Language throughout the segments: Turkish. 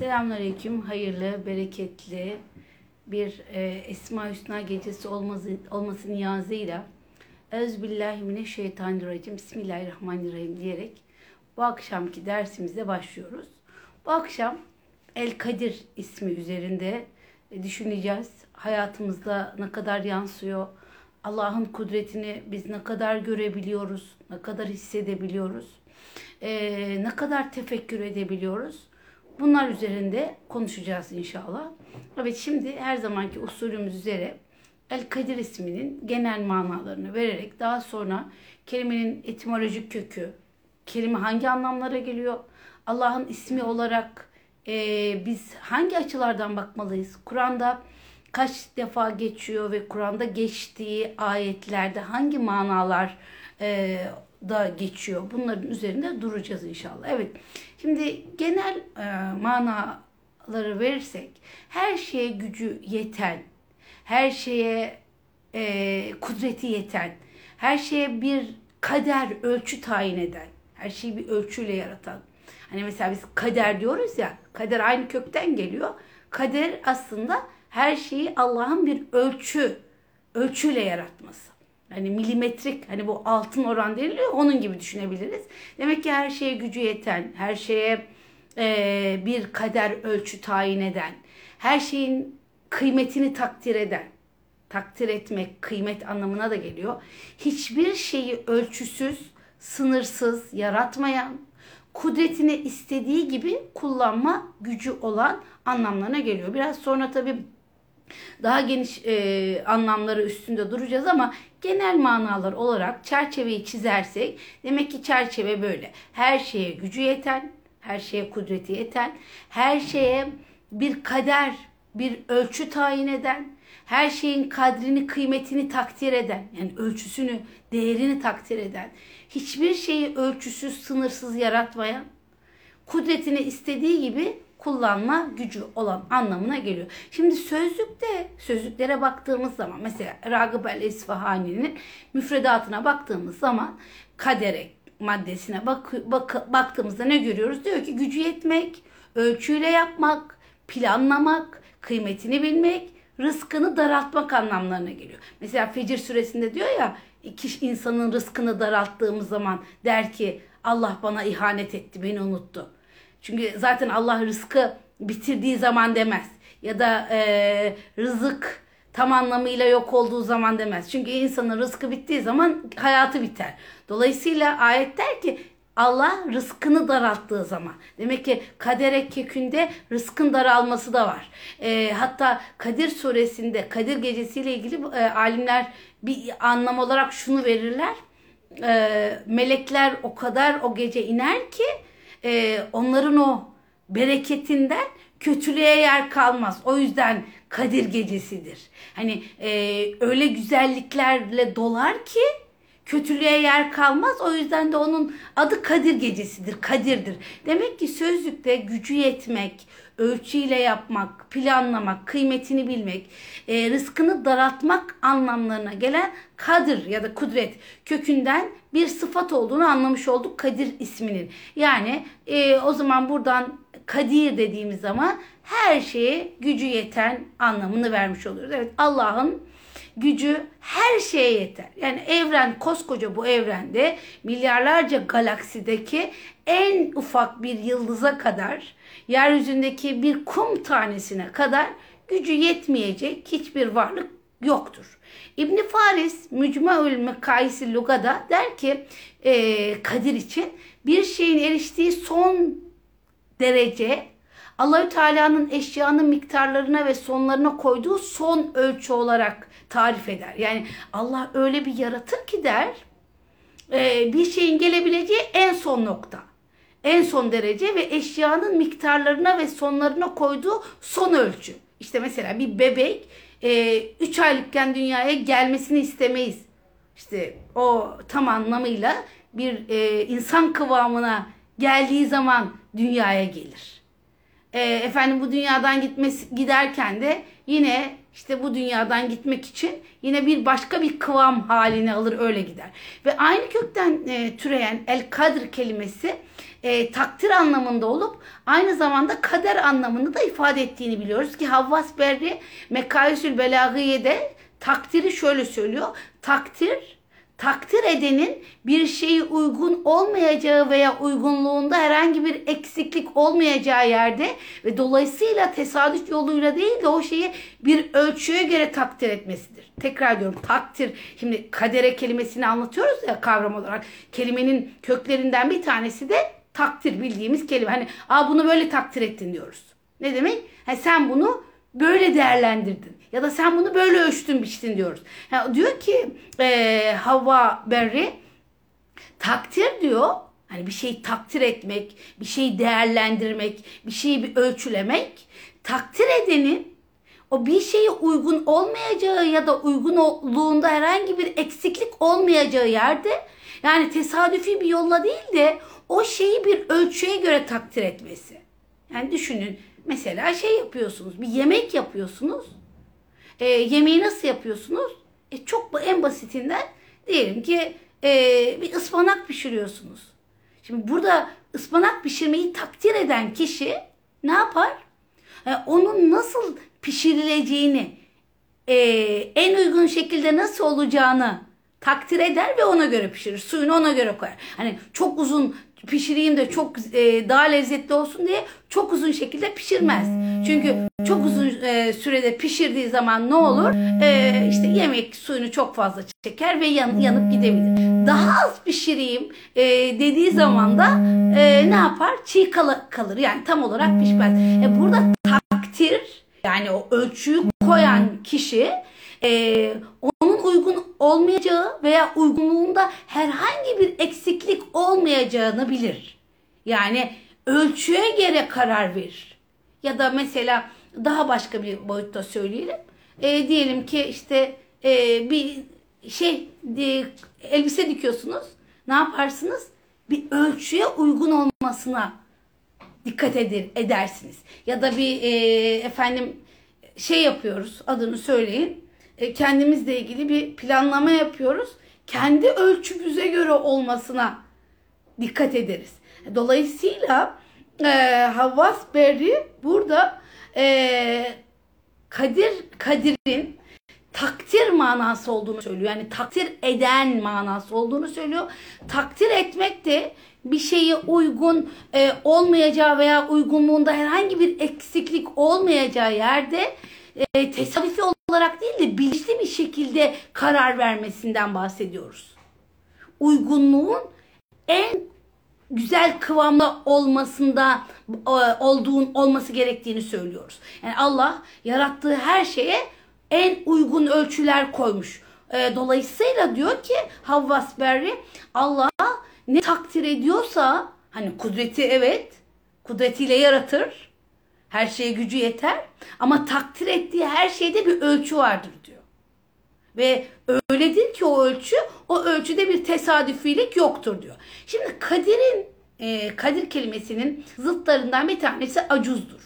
Selamünaleyküm. Hayırlı, bereketli bir e, Esma Hüsna gecesi olması, olması niyazıyla Euzubillahimineşşeytanirracim Bismillahirrahmanirrahim diyerek bu akşamki dersimize başlıyoruz. Bu akşam El Kadir ismi üzerinde e, düşüneceğiz. Hayatımızda ne kadar yansıyor, Allah'ın kudretini biz ne kadar görebiliyoruz, ne kadar hissedebiliyoruz, e, ne kadar tefekkür edebiliyoruz. Bunlar üzerinde konuşacağız inşallah. Evet şimdi her zamanki usulümüz üzere El Kadir isminin genel manalarını vererek daha sonra kelimenin etimolojik kökü, kelime hangi anlamlara geliyor, Allah'ın ismi olarak e, biz hangi açılardan bakmalıyız? Kur'an'da kaç defa geçiyor ve Kur'an'da geçtiği ayetlerde hangi manalar e, da geçiyor? Bunların üzerinde duracağız inşallah. Evet. Şimdi genel e, manaları verirsek her şeye gücü yeten, her şeye e, kudreti yeten, her şeye bir kader, ölçü tayin eden, her şeyi bir ölçüyle yaratan. Hani mesela biz kader diyoruz ya, kader aynı kökten geliyor. Kader aslında her şeyi Allah'ın bir ölçü, ölçüyle yaratması. Hani milimetrik, hani bu altın oran deniliyor, onun gibi düşünebiliriz. Demek ki her şeye gücü yeten, her şeye e, bir kader ölçü tayin eden, her şeyin kıymetini takdir eden, takdir etmek, kıymet anlamına da geliyor. Hiçbir şeyi ölçüsüz, sınırsız yaratmayan, kudretini istediği gibi kullanma gücü olan anlamlarına geliyor. Biraz sonra tabii daha geniş e, anlamları üstünde duracağız ama genel manalar olarak çerçeveyi çizersek demek ki çerçeve böyle. Her şeye gücü yeten, her şeye kudreti yeten, her şeye bir kader, bir ölçü tayin eden, her şeyin kadrini, kıymetini takdir eden, yani ölçüsünü, değerini takdir eden, hiçbir şeyi ölçüsüz, sınırsız yaratmayan, kudretini istediği gibi kullanma gücü olan anlamına geliyor. Şimdi sözlükte sözlüklere baktığımız zaman mesela Ragıp el İsfahani'nin müfredatına baktığımız zaman kadere maddesine bak, bak, baktığımızda ne görüyoruz? Diyor ki gücü yetmek, ölçüyle yapmak, planlamak, kıymetini bilmek, rızkını daraltmak anlamlarına geliyor. Mesela Fecir suresinde diyor ya iki insanın rızkını daralttığımız zaman der ki Allah bana ihanet etti, beni unuttu. Çünkü zaten Allah rızkı bitirdiği zaman demez. Ya da e, rızık tam anlamıyla yok olduğu zaman demez. Çünkü insanın rızkı bittiği zaman hayatı biter. Dolayısıyla ayet der ki Allah rızkını daralttığı zaman. Demek ki kadere kökünde rızkın daralması da var. E, hatta Kadir suresinde Kadir gecesiyle ilgili e, alimler bir anlam olarak şunu verirler. E, melekler o kadar o gece iner ki e, onların o bereketinden kötülüğe yer kalmaz. O yüzden Kadir gecesidir. Hani e, öyle güzelliklerle dolar ki kötülüğe yer kalmaz. O yüzden de onun adı Kadir gecesidir. Kadir'dir. Demek ki sözlükte gücü yetmek, ölçüyle yapmak, planlamak, kıymetini bilmek, e, rızkını daraltmak anlamlarına gelen kadir ya da kudret kökünden bir sıfat olduğunu anlamış olduk Kadir isminin. Yani e, o zaman buradan Kadir dediğimiz zaman her şeye gücü yeten anlamını vermiş oluyoruz. Evet Allah'ın gücü her şeye yeter. Yani evren koskoca bu evrende milyarlarca galaksideki en ufak bir yıldıza kadar yeryüzündeki bir kum tanesine kadar gücü yetmeyecek hiçbir varlık yoktur. İbn Faris Mücmaül Mekayisi Luga'da der ki e, Kadir için bir şeyin eriştiği son derece Allahü Teala'nın eşyanın miktarlarına ve sonlarına koyduğu son ölçü olarak tarif eder. Yani Allah öyle bir yaratır ki der e, bir şeyin gelebileceği en son nokta. En son derece ve eşyanın miktarlarına ve sonlarına koyduğu son ölçü. İşte mesela bir bebek 3 e, aylıkken dünyaya gelmesini istemeyiz. İşte o tam anlamıyla bir e, insan kıvamına geldiği zaman dünyaya gelir. efendim bu dünyadan gitmesi giderken de yine işte bu dünyadan gitmek için yine bir başka bir kıvam halini alır öyle gider. Ve aynı kökten e, türeyen el kadir kelimesi e, takdir anlamında olup aynı zamanda kader anlamını da ifade ettiğini biliyoruz ki Havvas Berri Mekayüsül Belagıye'de takdiri şöyle söylüyor. Takdir takdir edenin bir şeyi uygun olmayacağı veya uygunluğunda herhangi bir eksiklik olmayacağı yerde ve dolayısıyla tesadüf yoluyla değil de o şeyi bir ölçüye göre takdir etmesidir. Tekrar diyorum takdir. Şimdi kadere kelimesini anlatıyoruz ya kavram olarak. Kelimenin köklerinden bir tanesi de takdir bildiğimiz kelime. Hani Aa, bunu böyle takdir ettin diyoruz. Ne demek? Ha, sen bunu böyle değerlendirdin. Ya da sen bunu böyle ölçtün biçtin diyoruz. Yani diyor ki e, Havva Berri takdir diyor. Hani bir şeyi takdir etmek, bir şeyi değerlendirmek, bir şeyi bir ölçülemek. Takdir edenin o bir şeye uygun olmayacağı ya da uygunluğunda herhangi bir eksiklik olmayacağı yerde yani tesadüfi bir yolla değil de o şeyi bir ölçüye göre takdir etmesi. Yani düşünün mesela şey yapıyorsunuz bir yemek yapıyorsunuz e, yemeği nasıl yapıyorsunuz? E, çok en basitinden diyelim ki e, bir ıspanak pişiriyorsunuz. Şimdi burada ıspanak pişirmeyi takdir eden kişi ne yapar? E, onun nasıl pişirileceğini, e, en uygun şekilde nasıl olacağını takdir eder ve ona göre pişirir. Suyunu ona göre koyar. Hani çok uzun pişireyim de çok e, daha lezzetli olsun diye çok uzun şekilde pişirmez. Çünkü çok uzun e, sürede pişirdiği zaman ne olur? E, işte yemek suyunu çok fazla çeker ve yan, yanıp gidebilir. Daha az pişireyim e, dediği zaman da e, ne yapar? Çiğ kal kalır. Yani tam olarak pişmez. E, burada takdir yani o ölçüyü koyan kişi e, onun uygun olmayacağı veya uygunluğunda herhangi bir eksiklik olmayacağını bilir. Yani ölçüye göre karar verir. Ya da mesela daha başka bir boyutta söyleyelim. E, diyelim ki işte e, bir şey e, elbise dikiyorsunuz. Ne yaparsınız? Bir ölçüye uygun olmasına dikkat eder, edersiniz. Ya da bir e, efendim şey yapıyoruz adını söyleyin kendimizle ilgili bir planlama yapıyoruz. Kendi ölçümüze göre olmasına dikkat ederiz. Dolayısıyla e, Havvas Berri burada e, Kadir Kadir'in takdir manası olduğunu söylüyor. Yani takdir eden manası olduğunu söylüyor. Takdir etmek de bir şeye uygun e, olmayacağı veya uygunluğunda herhangi bir eksiklik olmayacağı yerde e, tesadüfi olarak değil de bilinçli bir şekilde karar vermesinden bahsediyoruz. Uygunluğun en güzel kıvamda olmasında e, olduğun olması gerektiğini söylüyoruz. Yani Allah yarattığı her şeye en uygun ölçüler koymuş. E, dolayısıyla diyor ki Havvas Berri Allah ne takdir ediyorsa hani kudreti evet kudretiyle yaratır her şeye gücü yeter ama takdir ettiği her şeyde bir ölçü vardır diyor. Ve öyledir ki o ölçü, o ölçüde bir tesadüfilik yoktur diyor. Şimdi kaderin, e, kadir kelimesinin zıtlarından bir tanesi acuzdur.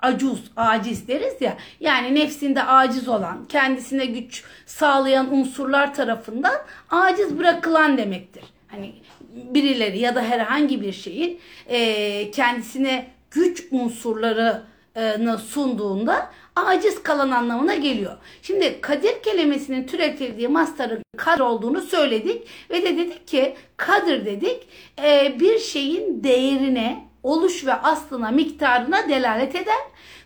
Acuz, aciz deriz ya. Yani nefsinde aciz olan, kendisine güç sağlayan unsurlar tarafından aciz bırakılan demektir. Hani birileri ya da herhangi bir şeyin e, kendisine güç unsurlarını sunduğunda aciz kalan anlamına geliyor. Şimdi kadir kelimesinin türetildiği mastarın kadir olduğunu söyledik ve de dedik ki kadir dedik e, bir şeyin değerine, oluş ve aslına, miktarına delalet eder.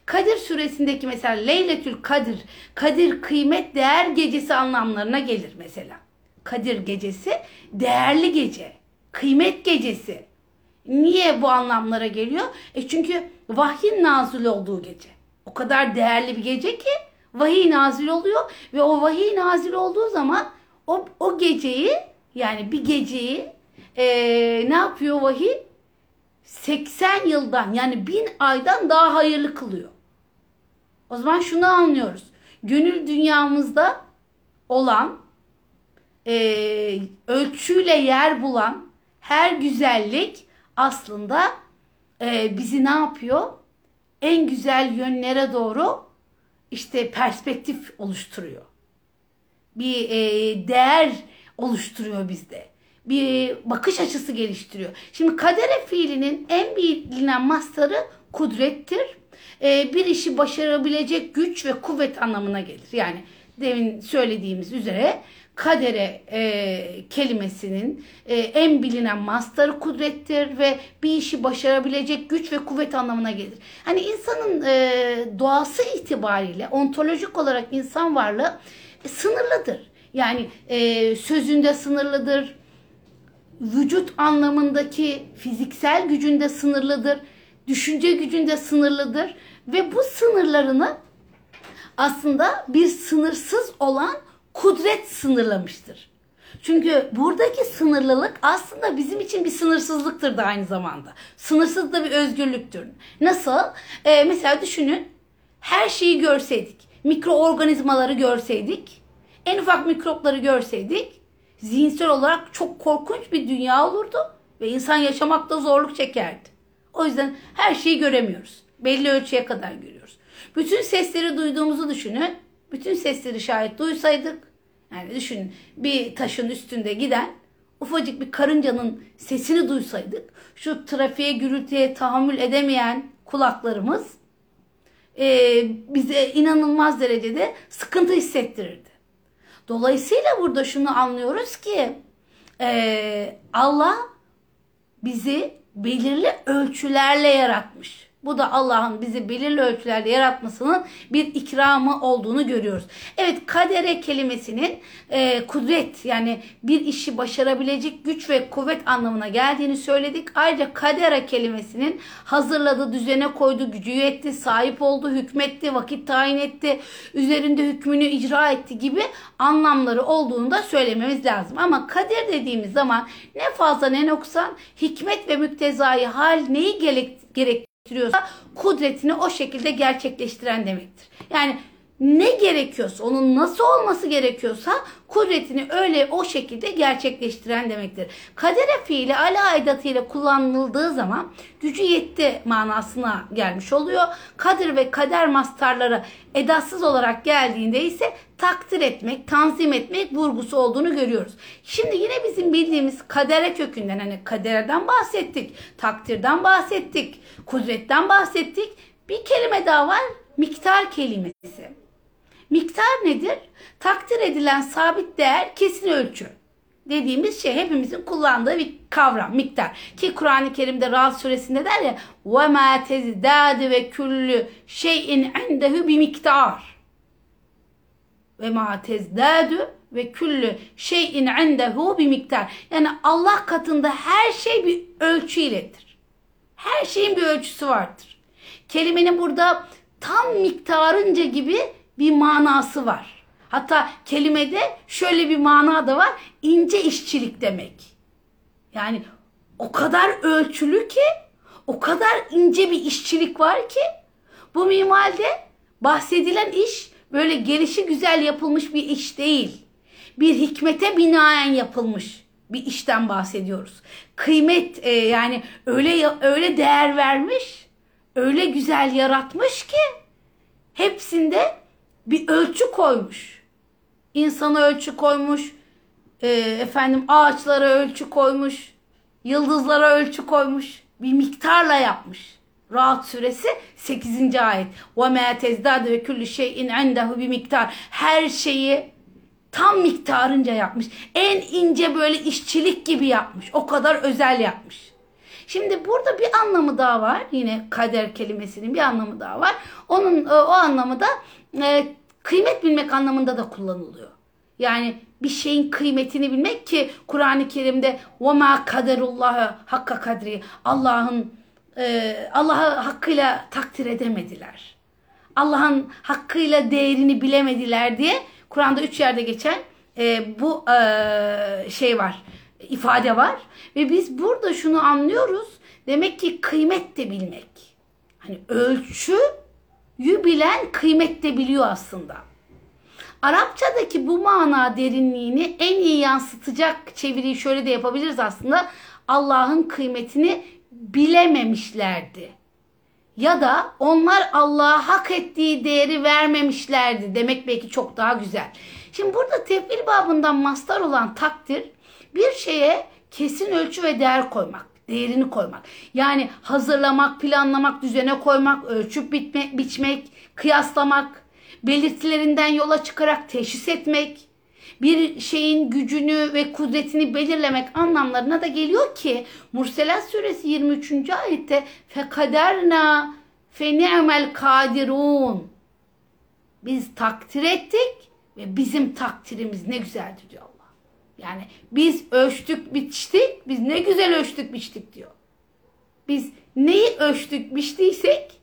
Kadir suresindeki mesela Leyletül Kadir, Kadir kıymet değer gecesi anlamlarına gelir mesela. Kadir gecesi değerli gece, kıymet gecesi. Niye bu anlamlara geliyor? E çünkü vahyin nazil olduğu gece. O kadar değerli bir gece ki vahiy nazil oluyor ve o vahiy nazil olduğu zaman o, o geceyi yani bir geceyi e, ne yapıyor vahiy? 80 yıldan yani bin aydan daha hayırlı kılıyor. O zaman şunu anlıyoruz. Gönül dünyamızda olan e, ölçüyle yer bulan her güzellik aslında e, bizi ne yapıyor? en güzel yönlere doğru işte perspektif oluşturuyor. Bir e, değer oluşturuyor bizde. Bir bakış açısı geliştiriyor. Şimdi kadere fiilinin en bilinen mastarı kudrettir. E, bir işi başarabilecek güç ve kuvvet anlamına gelir. Yani demin söylediğimiz üzere kadere e, kelimesinin e, en bilinen mastarı kudrettir ve bir işi başarabilecek güç ve kuvvet anlamına gelir. Hani insanın e, doğası itibariyle ontolojik olarak insan varlığı e, sınırlıdır. Yani e, sözünde sınırlıdır, vücut anlamındaki fiziksel gücünde sınırlıdır, düşünce gücünde sınırlıdır ve bu sınırlarını aslında bir sınırsız olan kudret sınırlamıştır. Çünkü buradaki sınırlılık aslında bizim için bir sınırsızlıktır da aynı zamanda. Sınırsız da bir özgürlüktür. Nasıl? Ee, mesela düşünün her şeyi görseydik, mikroorganizmaları görseydik, en ufak mikropları görseydik zihinsel olarak çok korkunç bir dünya olurdu ve insan yaşamakta zorluk çekerdi. O yüzden her şeyi göremiyoruz. Belli ölçüye kadar görüyoruz. Bütün sesleri duyduğumuzu düşünün. Bütün sesleri şayet duysaydık, yani düşünün bir taşın üstünde giden ufacık bir karıncanın sesini duysaydık, şu trafiğe gürültüye tahammül edemeyen kulaklarımız e, bize inanılmaz derecede sıkıntı hissettirirdi. Dolayısıyla burada şunu anlıyoruz ki e, Allah bizi belirli ölçülerle yaratmış. Bu da Allah'ın bizi belirli ölçülerde yaratmasının bir ikramı olduğunu görüyoruz. Evet kadere kelimesinin e, kudret yani bir işi başarabilecek güç ve kuvvet anlamına geldiğini söyledik. Ayrıca kadere kelimesinin hazırladığı, düzene koyduğu, gücü yetti, sahip oldu, hükmetti, vakit tayin etti, üzerinde hükmünü icra etti gibi anlamları olduğunu da söylememiz lazım. Ama kader dediğimiz zaman ne fazla ne noksan hikmet ve müktezai hal neyi gerek, gerek gerektiriyorsa kudretini o şekilde gerçekleştiren demektir. Yani ne gerekiyorsa, onun nasıl olması gerekiyorsa kudretini öyle o şekilde gerçekleştiren demektir. Kadere fiili ala aidatıyla kullanıldığı zaman gücü yetti manasına gelmiş oluyor. Kadir ve kader mastarları edatsız olarak geldiğinde ise takdir etmek, tanzim etmek vurgusu olduğunu görüyoruz. Şimdi yine bizim bildiğimiz kadere kökünden hani kaderden bahsettik, takdirden bahsettik, kudretten bahsettik. Bir kelime daha var, miktar kelimesi. Miktar nedir? Takdir edilen sabit değer kesin ölçü dediğimiz şey hepimizin kullandığı bir kavram, miktar. Ki Kur'an-ı Kerim'de Ra'd suresinde der ya وَمَا تَزْدَادِ ve küllü şeyin endehu bir miktar. Ve ma tezdadu ve küllü şeyin endehu bir miktar. Yani Allah katında her şey bir ölçüyledir. Her şeyin bir ölçüsü vardır. Kelimenin burada tam miktarınca gibi bir manası var. Hatta kelimede şöyle bir mana da var. ince işçilik demek. Yani o kadar ölçülü ki, o kadar ince bir işçilik var ki bu mimalde bahsedilen iş böyle gelişi güzel yapılmış bir iş değil. Bir hikmete binaen yapılmış bir işten bahsediyoruz. Kıymet e, yani öyle öyle değer vermiş, öyle güzel yaratmış ki hepsinde bir ölçü koymuş. İnsana ölçü koymuş, e, efendim ağaçlara ölçü koymuş, yıldızlara ölçü koymuş, bir miktarla yapmış. Rahat suresi 8. ayet. وَمَا تَزْدَادَ ve kullu şeyin endehu bir miktar. Her şeyi tam miktarınca yapmış. En ince böyle işçilik gibi yapmış. O kadar özel yapmış. Şimdi burada bir anlamı daha var. Yine kader kelimesinin bir anlamı daha var. Onun e, o anlamı da e, kıymet bilmek anlamında da kullanılıyor. Yani bir şeyin kıymetini bilmek ki Kur'an-ı Kerim'de وَمَا kaderullahı hakka kadri Allah'ın e, Allah'ı hakkıyla takdir edemediler. Allah'ın hakkıyla değerini bilemediler diye Kur'an'da üç yerde geçen e, bu e, şey var, ifade var. Ve biz burada şunu anlıyoruz. Demek ki kıymet de bilmek. Hani ölçüyü bilen kıymet de biliyor aslında. Arapçadaki bu mana derinliğini en iyi yansıtacak çeviriyi şöyle de yapabiliriz aslında. Allah'ın kıymetini bilememişlerdi. ya da onlar Allah'a hak ettiği değeri vermemişlerdi demek belki çok daha güzel. Şimdi burada tefil babından mastar olan takdir bir şeye kesin ölçü ve değer koymak, değerini koymak. Yani hazırlamak, planlamak, düzene koymak, ölçüp bitme, biçmek, kıyaslamak, belirtilerinden yola çıkarak teşhis etmek, bir şeyin gücünü ve kudretini belirlemek anlamlarına da geliyor ki Murselat suresi 23. ayette fekaderna fe ni'mel kadirun biz takdir ettik ve bizim takdirimiz ne güzeldir diyor. Yani biz ölçtük biçtik biz ne güzel ölçtük biçtik diyor. Biz neyi ölçtük biçtiysek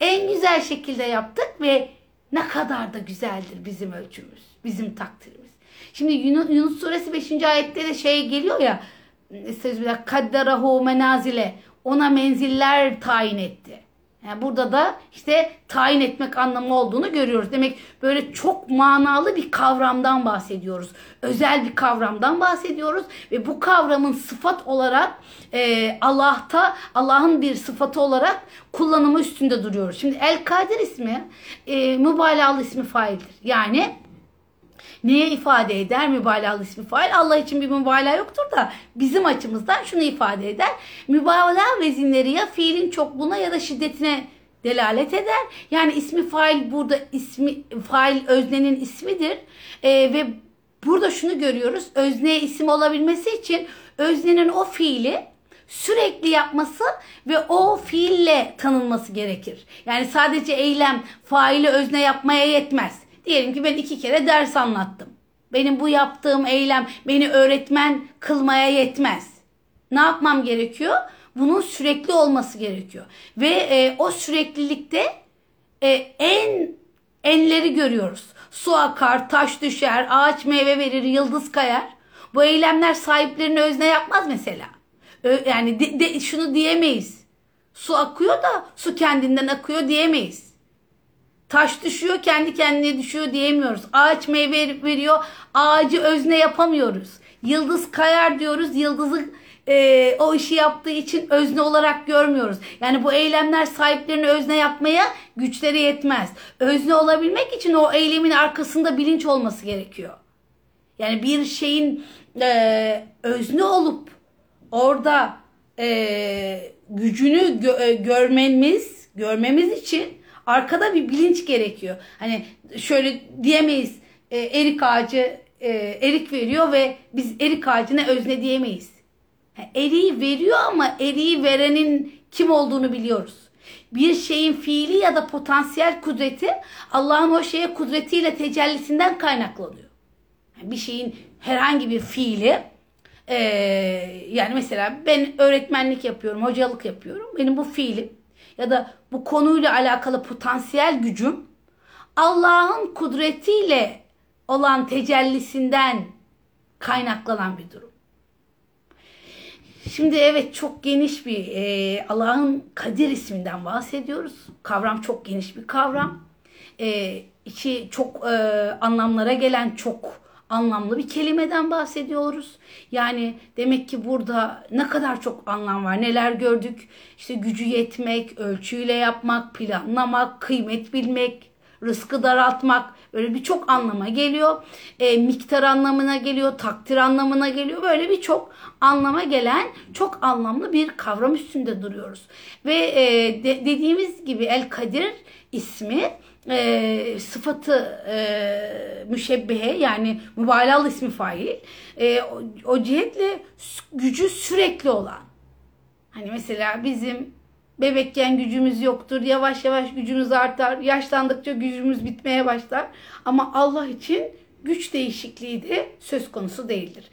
en güzel şekilde yaptık ve ne kadar da güzeldir bizim ölçümüz, bizim takdirimiz. Şimdi Yunus, Yunus suresi 5. ayette de şey geliyor ya Estağfirullah kaddarahu menazile ona menziller tayin etti. Yani burada da işte tayin etmek anlamı olduğunu görüyoruz. Demek böyle çok manalı bir kavramdan bahsediyoruz. Özel bir kavramdan bahsediyoruz ve bu kavramın sıfat olarak e, Allah'ta Allah'ın bir sıfatı olarak kullanımı üstünde duruyoruz. Şimdi El Kadir ismi e, mübalağalı ismi faildir. Yani neye ifade eder? Mübalağalı ismi fail. Allah için bir mübalağa yoktur da bizim açımızdan şunu ifade eder. Mübalağa vezinleri ya fiilin çokluğuna ya da şiddetine delalet eder. Yani ismi fail burada ismi fail öznenin ismidir. Ee, ve burada şunu görüyoruz. Özneye isim olabilmesi için öznenin o fiili sürekli yapması ve o fiille tanınması gerekir. Yani sadece eylem faili özne yapmaya yetmez. Diyelim ki ben iki kere ders anlattım. Benim bu yaptığım eylem beni öğretmen kılmaya yetmez. Ne yapmam gerekiyor? Bunun sürekli olması gerekiyor. Ve e, o süreklilikte e, en enleri görüyoruz. Su akar, taş düşer, ağaç meyve verir, yıldız kayar. Bu eylemler sahiplerini özne yapmaz mesela. Ö, yani de, de, şunu diyemeyiz. Su akıyor da su kendinden akıyor diyemeyiz. Taş düşüyor kendi kendine düşüyor diyemiyoruz. Ağaç meyve veriyor ağacı özne yapamıyoruz. Yıldız kayar diyoruz yıldızı e, o işi yaptığı için özne olarak görmüyoruz. Yani bu eylemler sahiplerini özne yapmaya güçleri yetmez. Özne olabilmek için o eylemin arkasında bilinç olması gerekiyor. Yani bir şeyin e, özne olup orada e, gücünü gö- görmemiz görmemiz için arkada bir bilinç gerekiyor. Hani şöyle diyemeyiz e, erik ağacı e, erik veriyor ve biz erik ağacına özne diyemeyiz. Yani eriği veriyor ama eriği verenin kim olduğunu biliyoruz. Bir şeyin fiili ya da potansiyel kudreti Allah'ın o şeye kudretiyle tecellisinden kaynaklanıyor. Yani bir şeyin herhangi bir fiili e, yani mesela ben öğretmenlik yapıyorum, hocalık yapıyorum. Benim bu fiilim ya da bu konuyla alakalı potansiyel gücüm Allah'ın kudretiyle olan tecellisinden kaynaklanan bir durum. Şimdi evet çok geniş bir e, Allah'ın Kadir isminden bahsediyoruz. Kavram çok geniş bir kavram. E, içi çok e, anlamlara gelen çok anlamlı bir kelimeden bahsediyoruz. Yani demek ki burada ne kadar çok anlam var. Neler gördük? İşte gücü yetmek, ölçüyle yapmak, planlamak, kıymet bilmek, rızkı daraltmak böyle birçok anlama geliyor. E, miktar anlamına geliyor, takdir anlamına geliyor. Böyle birçok anlama gelen çok anlamlı bir kavram üstünde duruyoruz. Ve e, de, dediğimiz gibi El Kadir ismi e, sıfatı e, müşebbihe yani mübalağalı ismi fail e, o, o cihetle gücü sürekli olan. Hani mesela bizim bebekken gücümüz yoktur. Yavaş yavaş gücümüz artar. Yaşlandıkça gücümüz bitmeye başlar. Ama Allah için güç değişikliği de söz konusu değildir.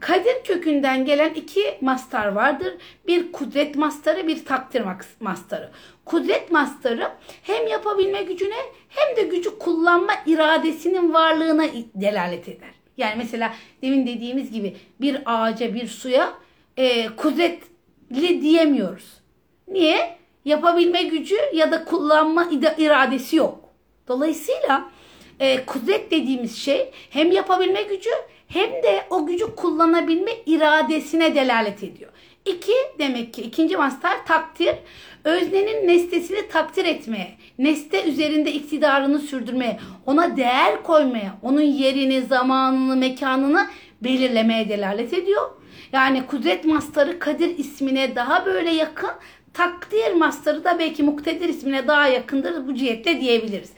Kadir kökünden gelen iki mastar vardır. Bir kudret mastarı, bir takdir mastarı. Kudret mastarı hem yapabilme gücüne hem de gücü kullanma iradesinin varlığına delalet eder. Yani mesela demin dediğimiz gibi bir ağaca, bir suya e, kudretli diyemiyoruz. Niye? Yapabilme gücü ya da kullanma iradesi yok. Dolayısıyla e, kudret dediğimiz şey hem yapabilme gücü hem de o gücü kullanabilme iradesine delalet ediyor. İki demek ki ikinci mastar takdir. Öznenin nesnesini takdir etmeye, nesne üzerinde iktidarını sürdürmeye, ona değer koymaya, onun yerini, zamanını, mekanını belirlemeye delalet ediyor. Yani kudret mastarı Kadir ismine daha böyle yakın, takdir mastarı da belki muktedir ismine daha yakındır bu cihetle diyebiliriz.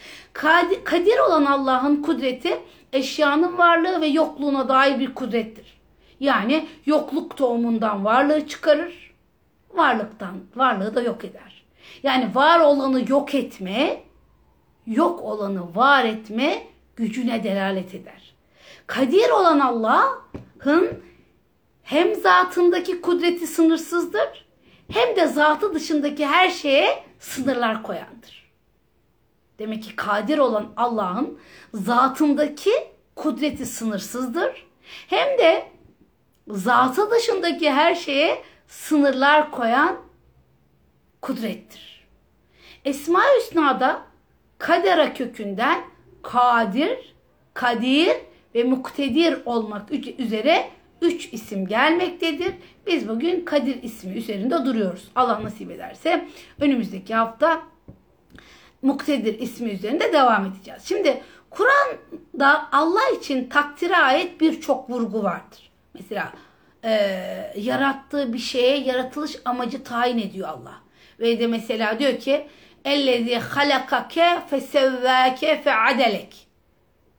Kadir olan Allah'ın kudreti eşyanın varlığı ve yokluğuna dair bir kudrettir. Yani yokluk tohumundan varlığı çıkarır, varlıktan varlığı da yok eder. Yani var olanı yok etme, yok olanı var etme gücüne delalet eder. Kadir olan Allah'ın hem zatındaki kudreti sınırsızdır hem de zatı dışındaki her şeye sınırlar koyandır. Demek ki kadir olan Allah'ın zatındaki kudreti sınırsızdır. Hem de zatı dışındaki her şeye sınırlar koyan kudrettir. Esma-i Hüsna'da kadera kökünden kadir, kadir ve muktedir olmak üzere üç isim gelmektedir. Biz bugün Kadir ismi üzerinde duruyoruz. Allah nasip ederse önümüzdeki hafta Muktedir ismi üzerinde devam edeceğiz. Şimdi Kur'an'da Allah için takdire ait birçok vurgu vardır. Mesela e, yarattığı bir şeye yaratılış amacı tayin ediyor Allah. Ve de mesela diyor ki ellezî halakake fesevvâke feadelek.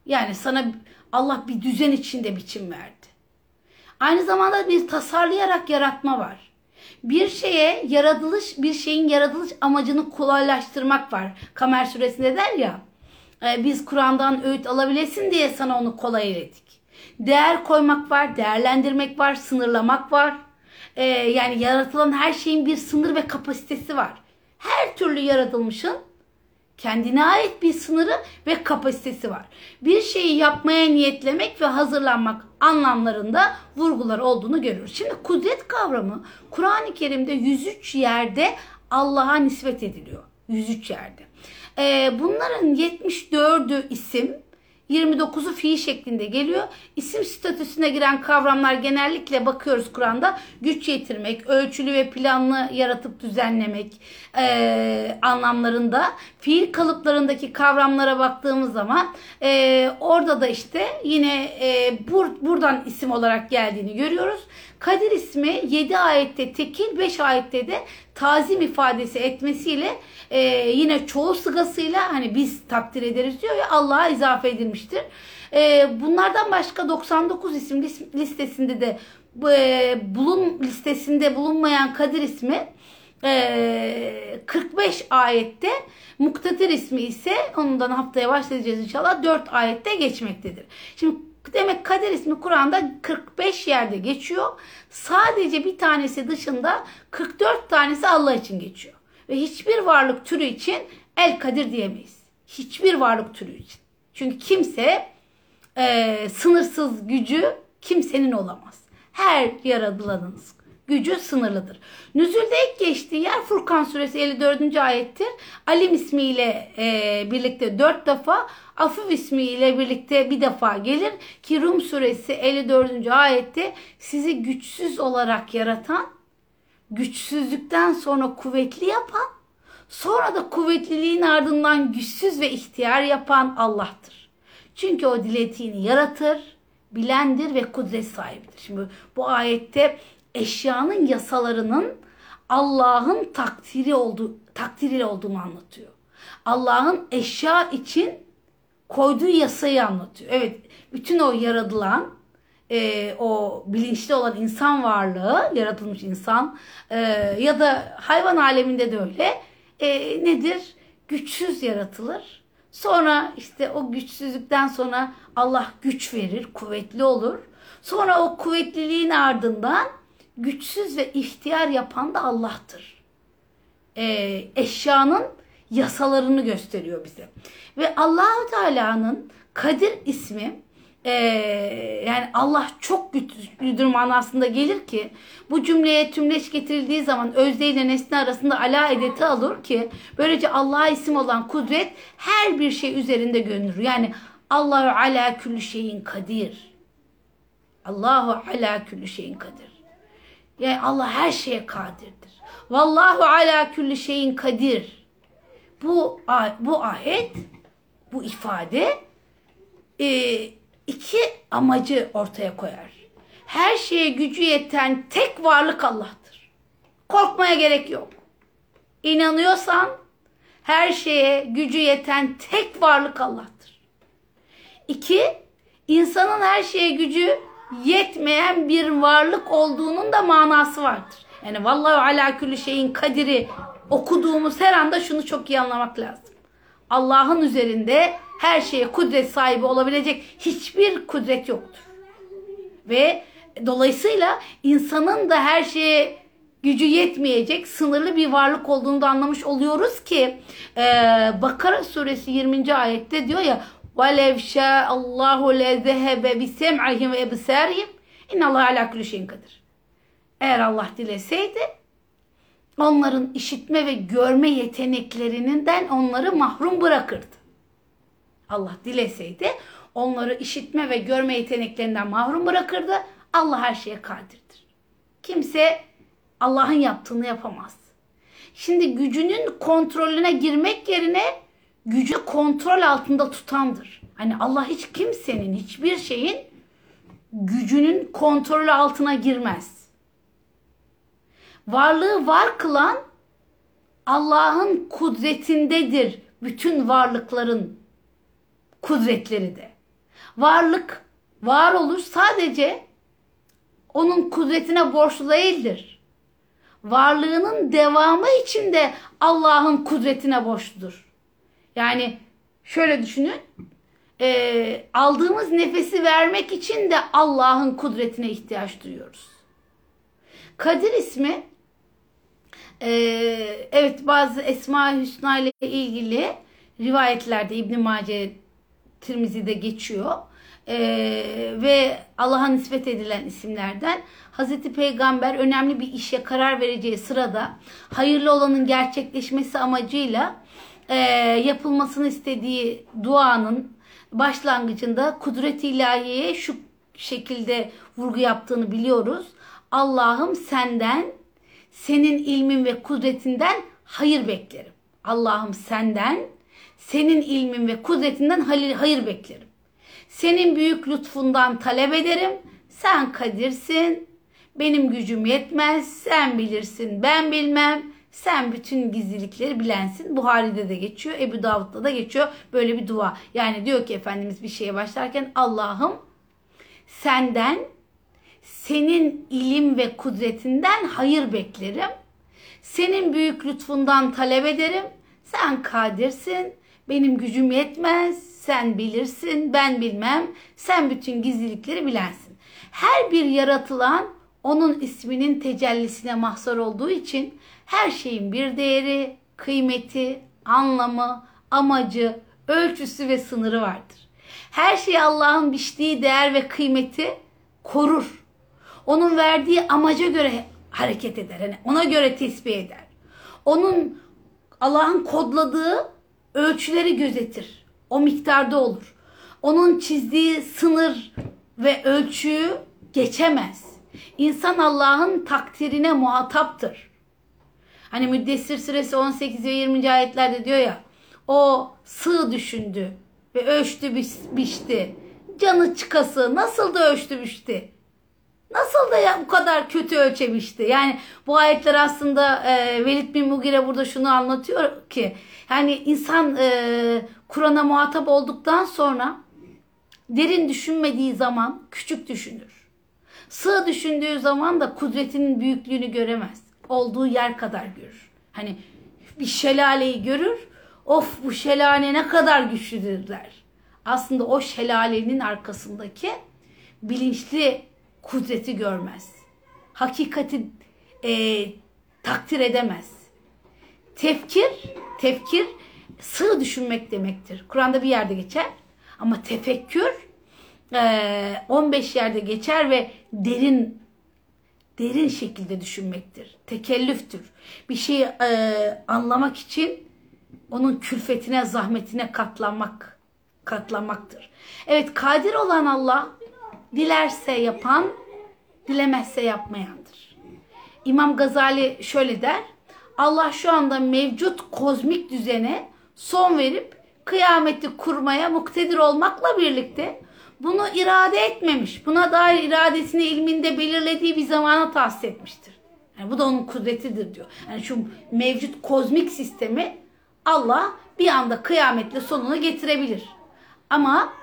Yani sana Allah bir düzen içinde biçim verdi. Aynı zamanda bir tasarlayarak yaratma var. Bir şeye yaratılış, bir şeyin yaratılış amacını kolaylaştırmak var. Kamer suresinde der ya, e, biz Kur'an'dan öğüt alabilesin diye sana onu kolay ettik. Değer koymak var, değerlendirmek var, sınırlamak var. E, yani yaratılan her şeyin bir sınır ve kapasitesi var. Her türlü yaratılmışın kendine ait bir sınırı ve kapasitesi var. Bir şeyi yapmaya niyetlemek ve hazırlanmak anlamlarında vurgular olduğunu görüyoruz. Şimdi kudret kavramı Kur'an-ı Kerim'de 103 yerde Allah'a nispet ediliyor. 103 yerde. Ee, bunların 74'ü isim, 29'u fiil şeklinde geliyor. İsim statüsüne giren kavramlar genellikle bakıyoruz Kur'an'da güç yetirmek, ölçülü ve planlı yaratıp düzenlemek e, anlamlarında. Fiil kalıplarındaki kavramlara baktığımız zaman e, orada da işte yine e, bur, buradan isim olarak geldiğini görüyoruz. Kadir ismi 7 ayette tekil 5 ayette de tazim ifadesi etmesiyle e, yine çoğu sıgasıyla hani biz takdir ederiz diyor ya Allah'a izafe edilmiştir. E, bunlardan başka 99 isim listesinde de e, bulun listesinde bulunmayan Kadir ismi e, 45 ayette Muktadir ismi ise ondan haftaya başlayacağız inşallah 4 ayette geçmektedir. Şimdi Demek kader ismi Kur'an'da 45 yerde geçiyor. Sadece bir tanesi dışında 44 tanesi Allah için geçiyor. Ve hiçbir varlık türü için el kadir diyemeyiz. Hiçbir varlık türü için. Çünkü kimse e, sınırsız gücü kimsenin olamaz. Her yaratılanınız gücü sınırlıdır. Nüzülde ilk geçtiği yer Furkan suresi 54. ayettir. Alim ismiyle e, birlikte 4 defa, Afuf ismiyle birlikte bir defa gelir ki Rum suresi 54. ayette sizi güçsüz olarak yaratan, güçsüzlükten sonra kuvvetli yapan, sonra da kuvvetliliğin ardından güçsüz ve ihtiyar yapan Allah'tır. Çünkü o dilediğini yaratır, bilendir ve kudret sahibidir. Şimdi bu ayette eşyanın yasalarının Allah'ın takdiri olduğu takdiriyle olduğunu anlatıyor. Allah'ın eşya için koyduğu yasayı anlatıyor. Evet, bütün o yaratılan e, o bilinçli olan insan varlığı, yaratılmış insan e, ya da hayvan aleminde de öyle e, nedir? Güçsüz yaratılır. Sonra işte o güçsüzlükten sonra Allah güç verir, kuvvetli olur. Sonra o kuvvetliliğin ardından güçsüz ve ihtiyar yapan da Allah'tır. Ee, eşyanın yasalarını gösteriyor bize. Ve Allahu Teala'nın Kadir ismi e, yani Allah çok güçlüdür manasında gelir ki bu cümleye tümleç getirildiği zaman özne ile nesne arasında ala edeti alır ki böylece Allah'a isim olan kudret her bir şey üzerinde görünür. Yani Allahu ala külli şeyin kadir. Allahu ala külli şeyin kadir. Yani Allah her şeye kadirdir. Vallahu ala külli şeyin kadir. Bu bu ayet, bu ifade e, iki amacı ortaya koyar. Her şeye gücü yeten tek varlık Allah'tır. Korkmaya gerek yok. İnanıyorsan her şeye gücü yeten tek varlık Allah'tır. İki, insanın her şeye gücü yetmeyen bir varlık olduğunun da manası vardır. Yani vallahi ala külli şeyin kadiri okuduğumuz her anda şunu çok iyi anlamak lazım. Allah'ın üzerinde her şeye kudret sahibi olabilecek hiçbir kudret yoktur. Ve dolayısıyla insanın da her şeye gücü yetmeyecek sınırlı bir varlık olduğunu da anlamış oluyoruz ki Bakara suresi 20. ayette diyor ya وَلَوْ شَاءَ اللّٰهُ لَذَهَبَ بِسَمْعِهِمْ وَاَبْسَارِهِمْ اِنَّ اللّٰهَ عَلَى كُلُّ şeyin kadir. Eğer Allah dileseydi onların işitme ve görme yeteneklerinden onları mahrum bırakırdı. Allah dileseydi onları işitme ve görme yeteneklerinden mahrum bırakırdı. Allah her şeye kadirdir. Kimse Allah'ın yaptığını yapamaz. Şimdi gücünün kontrolüne girmek yerine gücü kontrol altında tutandır. Hani Allah hiç kimsenin, hiçbir şeyin gücünün kontrolü altına girmez. Varlığı var kılan Allah'ın kudretindedir bütün varlıkların kudretleri de. Varlık var olur sadece onun kudretine borçlu değildir. Varlığının devamı için de Allah'ın kudretine borçludur. Yani şöyle düşünün. E, aldığımız nefesi vermek için de Allah'ın kudretine ihtiyaç duyuyoruz. Kadir ismi e, evet bazı Esma-i Hüsna ile ilgili rivayetlerde İbn Mace Tirmizi'de geçiyor. Ee, ve Allah'a nispet edilen isimlerden Hazreti Peygamber önemli bir işe karar vereceği sırada hayırlı olanın gerçekleşmesi amacıyla e, yapılmasını istediği duanın başlangıcında kudret ilahiyeye şu şekilde vurgu yaptığını biliyoruz. Allah'ım senden, senin ilmin ve kudretinden hayır beklerim. Allah'ım senden, senin ilmin ve kudretinden hayır, beklerim. Senin büyük lütfundan talep ederim. Sen kadirsin. Benim gücüm yetmez. Sen bilirsin. Ben bilmem. Sen bütün gizlilikleri bilensin. Buhari'de de geçiyor. Ebu Davud'da da geçiyor. Böyle bir dua. Yani diyor ki Efendimiz bir şeye başlarken Allah'ım senden senin ilim ve kudretinden hayır beklerim. Senin büyük lütfundan talep ederim. Sen kadirsin. Benim gücüm yetmez. Sen bilirsin. Ben bilmem. Sen bütün gizlilikleri bilensin. Her bir yaratılan onun isminin tecellisine mahzar olduğu için her şeyin bir değeri, kıymeti, anlamı, amacı, ölçüsü ve sınırı vardır. Her şey Allah'ın biçtiği değer ve kıymeti korur. Onun verdiği amaca göre hareket eder. Yani ona göre tesbih eder. Onun Allah'ın kodladığı ölçüleri gözetir. O miktarda olur. Onun çizdiği sınır ve ölçüyü geçemez. İnsan Allah'ın takdirine muhataptır. Hani Müddessir suresi 18 ve 20. ayetlerde diyor ya o sığ düşündü ve ölçtü biçti. Canı çıkası nasıl da ölçtü biçti. Nasıl da ya bu kadar kötü ölçemişti. Yani bu ayetler aslında e, Velid bin Mugire burada şunu anlatıyor ki yani insan e, Kur'an'a muhatap olduktan sonra derin düşünmediği zaman küçük düşünür. Sığ düşündüğü zaman da kudretinin büyüklüğünü göremez. Olduğu yer kadar görür. Hani bir şelaleyi görür. Of bu şelale ne kadar güçlüdür der. Aslında o şelalenin arkasındaki bilinçli kudreti görmez. Hakikati e, takdir edemez. Tefkir, tefkir sığ düşünmek demektir. Kur'an'da bir yerde geçer. Ama tefekkür 15 yerde geçer ve derin derin şekilde düşünmektir. Tekellüftür. Bir şeyi e, anlamak için onun külfetine, zahmetine katlanmak katlanmaktır. Evet, kadir olan Allah dilerse yapan, dilemezse yapmayandır. İmam Gazali şöyle der. Allah şu anda mevcut kozmik düzene son verip kıyameti kurmaya muktedir olmakla birlikte bunu irade etmemiş. Buna dair iradesini ilminde belirlediği bir zamana tahsis etmiştir. Yani bu da onun kudretidir diyor. Yani şu mevcut kozmik sistemi Allah bir anda kıyametle sonunu getirebilir. Ama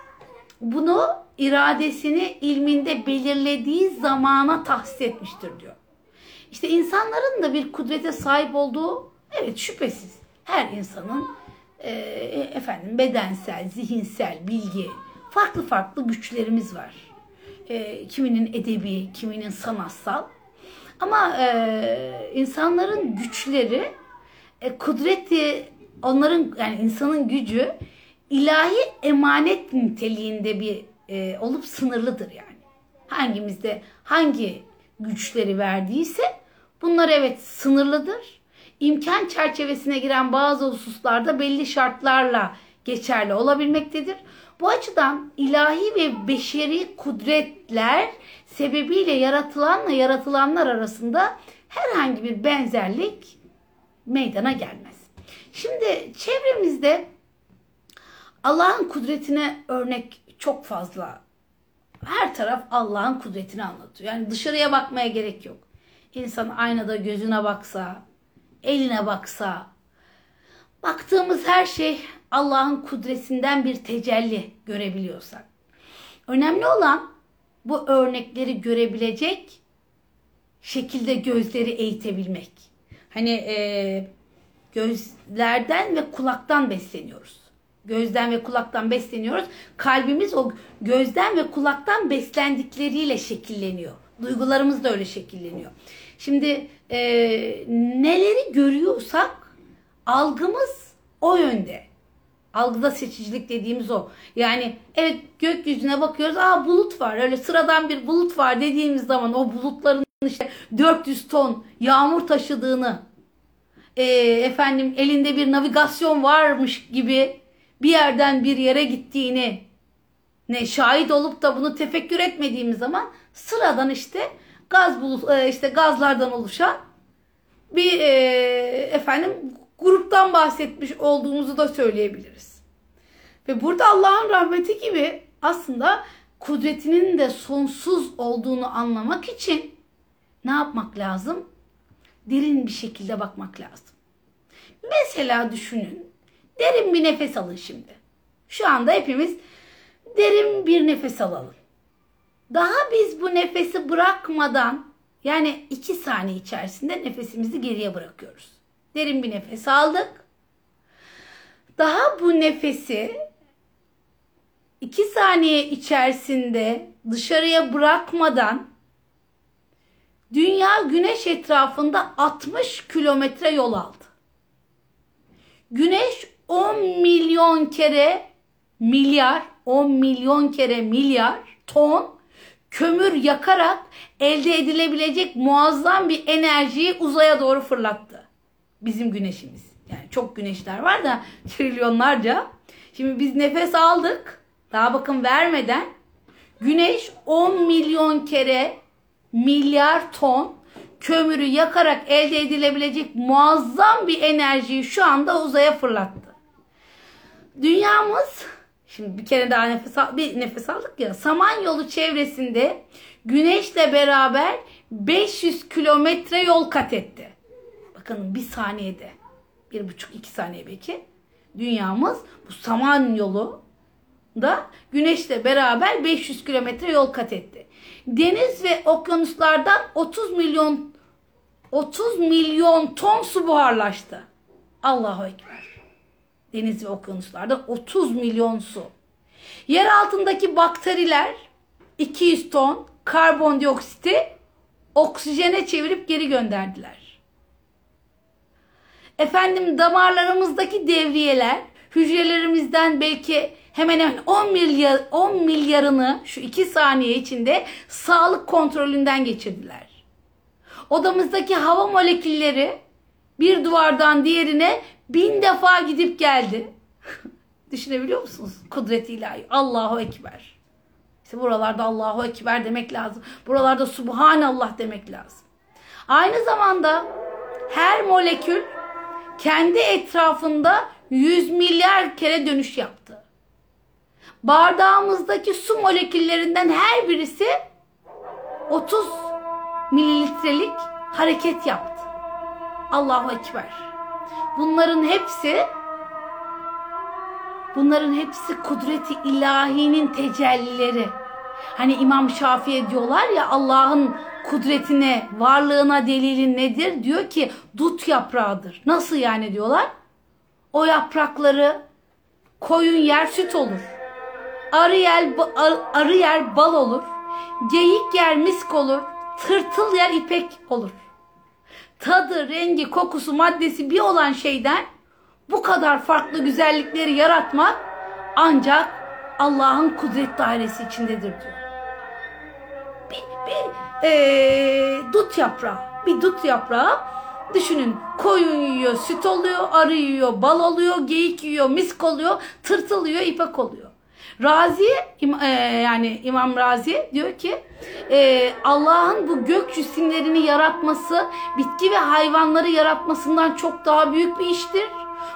bunu iradesini ilminde belirlediği zamana tahsis etmiştir diyor. İşte insanların da bir kudrete sahip olduğu evet şüphesiz her insanın e, efendim bedensel, zihinsel, bilgi farklı farklı güçlerimiz var. E, kiminin edebi, kiminin sanatsal. Ama e, insanların güçleri e, kudreti onların yani insanın gücü ilahi emanet niteliğinde bir e, olup sınırlıdır yani. Hangimizde hangi güçleri verdiyse bunlar evet sınırlıdır. İmkan çerçevesine giren bazı hususlarda belli şartlarla geçerli olabilmektedir. Bu açıdan ilahi ve beşeri kudretler sebebiyle yaratılanla yaratılanlar arasında herhangi bir benzerlik meydana gelmez. Şimdi çevremizde Allah'ın kudretine örnek çok fazla. Her taraf Allah'ın kudretini anlatıyor. Yani dışarıya bakmaya gerek yok. İnsan aynada gözüne baksa, eline baksa, baktığımız her şey Allah'ın kudretinden bir tecelli görebiliyorsak. Önemli olan bu örnekleri görebilecek şekilde gözleri eğitebilmek. Hani e, gözlerden ve kulaktan besleniyoruz. Gözden ve kulaktan besleniyoruz. Kalbimiz o gözden ve kulaktan beslendikleriyle şekilleniyor. Duygularımız da öyle şekilleniyor. Şimdi e, neleri görüyorsak algımız o yönde. Algıda seçicilik dediğimiz o. Yani evet gökyüzüne bakıyoruz. Aa bulut var. Öyle sıradan bir bulut var dediğimiz zaman o bulutların işte 400 ton yağmur taşıdığını e, efendim elinde bir navigasyon varmış gibi bir yerden bir yere gittiğini ne şahit olup da bunu tefekkür etmediğimiz zaman sıradan işte gaz bulut e, işte gazlardan oluşan bir e, efendim gruptan bahsetmiş olduğumuzu da söyleyebiliriz. Ve burada Allah'ın rahmeti gibi aslında kudretinin de sonsuz olduğunu anlamak için ne yapmak lazım? Derin bir şekilde bakmak lazım. Mesela düşünün. Derin bir nefes alın şimdi. Şu anda hepimiz derin bir nefes alalım. Daha biz bu nefesi bırakmadan yani iki saniye içerisinde nefesimizi geriye bırakıyoruz. Derin bir nefes aldık. Daha bu nefesi iki saniye içerisinde dışarıya bırakmadan dünya güneş etrafında 60 kilometre yol aldı. Güneş 10 milyon kere milyar, 10 milyon kere milyar ton kömür yakarak elde edilebilecek muazzam bir enerjiyi uzaya doğru fırlattı. Bizim güneşimiz. Yani çok güneşler var da trilyonlarca. Şimdi biz nefes aldık. Daha bakın vermeden güneş 10 milyon kere milyar ton kömürü yakarak elde edilebilecek muazzam bir enerjiyi şu anda uzaya fırlattı. Dünyamız şimdi bir kere daha nefes al, bir nefes aldık ya. Samanyolu çevresinde güneşle beraber 500 kilometre yol kat etti. Bakın bir saniyede, bir buçuk iki saniye belki dünyamız bu Samanyolu da güneşle beraber 500 kilometre yol kat etti. Deniz ve okyanuslardan 30 milyon 30 milyon ton su buharlaştı. Allahu Ekber. Deniz ve okyanuslarda 30 milyon su. Yer altındaki bakteriler 200 ton karbondioksiti oksijene çevirip geri gönderdiler. Efendim damarlarımızdaki devriyeler hücrelerimizden belki hemen hemen 10 milyar 10 milyarını şu 2 saniye içinde sağlık kontrolünden geçirdiler. Odamızdaki hava molekülleri bir duvardan diğerine bin defa gidip geldi. Düşünebiliyor musunuz? Kudret ilahi. Allahu Ekber. İşte buralarda Allahu Ekber demek lazım. Buralarda Subhanallah demek lazım. Aynı zamanda her molekül kendi etrafında 100 milyar kere dönüş yaptı. Bardağımızdaki su moleküllerinden her birisi 30 mililitrelik hareket yaptı. Allahu Ekber. Bunların hepsi bunların hepsi kudreti ilahinin tecellileri. Hani İmam Şafii diyorlar ya Allah'ın kudretine, varlığına delilin nedir? Diyor ki dut yaprağıdır. Nasıl yani diyorlar? O yaprakları koyun yer süt olur. Arı yer, arı yer bal olur. Geyik yer misk olur. Tırtıl yer ipek olur. Tadı, rengi, kokusu, maddesi bir olan şeyden bu kadar farklı güzellikleri yaratmak ancak Allah'ın kudret dairesi içindedir diyor. Bir, bir ee, dut yaprağı. Bir dut yaprağı düşünün koyun yiyor süt oluyor, arı yiyor bal oluyor, geyik yiyor misk oluyor, tırtıl yiyor ipek oluyor. Razi e, yani İmam Razi diyor ki e, Allah'ın bu gök cisimlerini yaratması bitki ve hayvanları yaratmasından çok daha büyük bir iştir.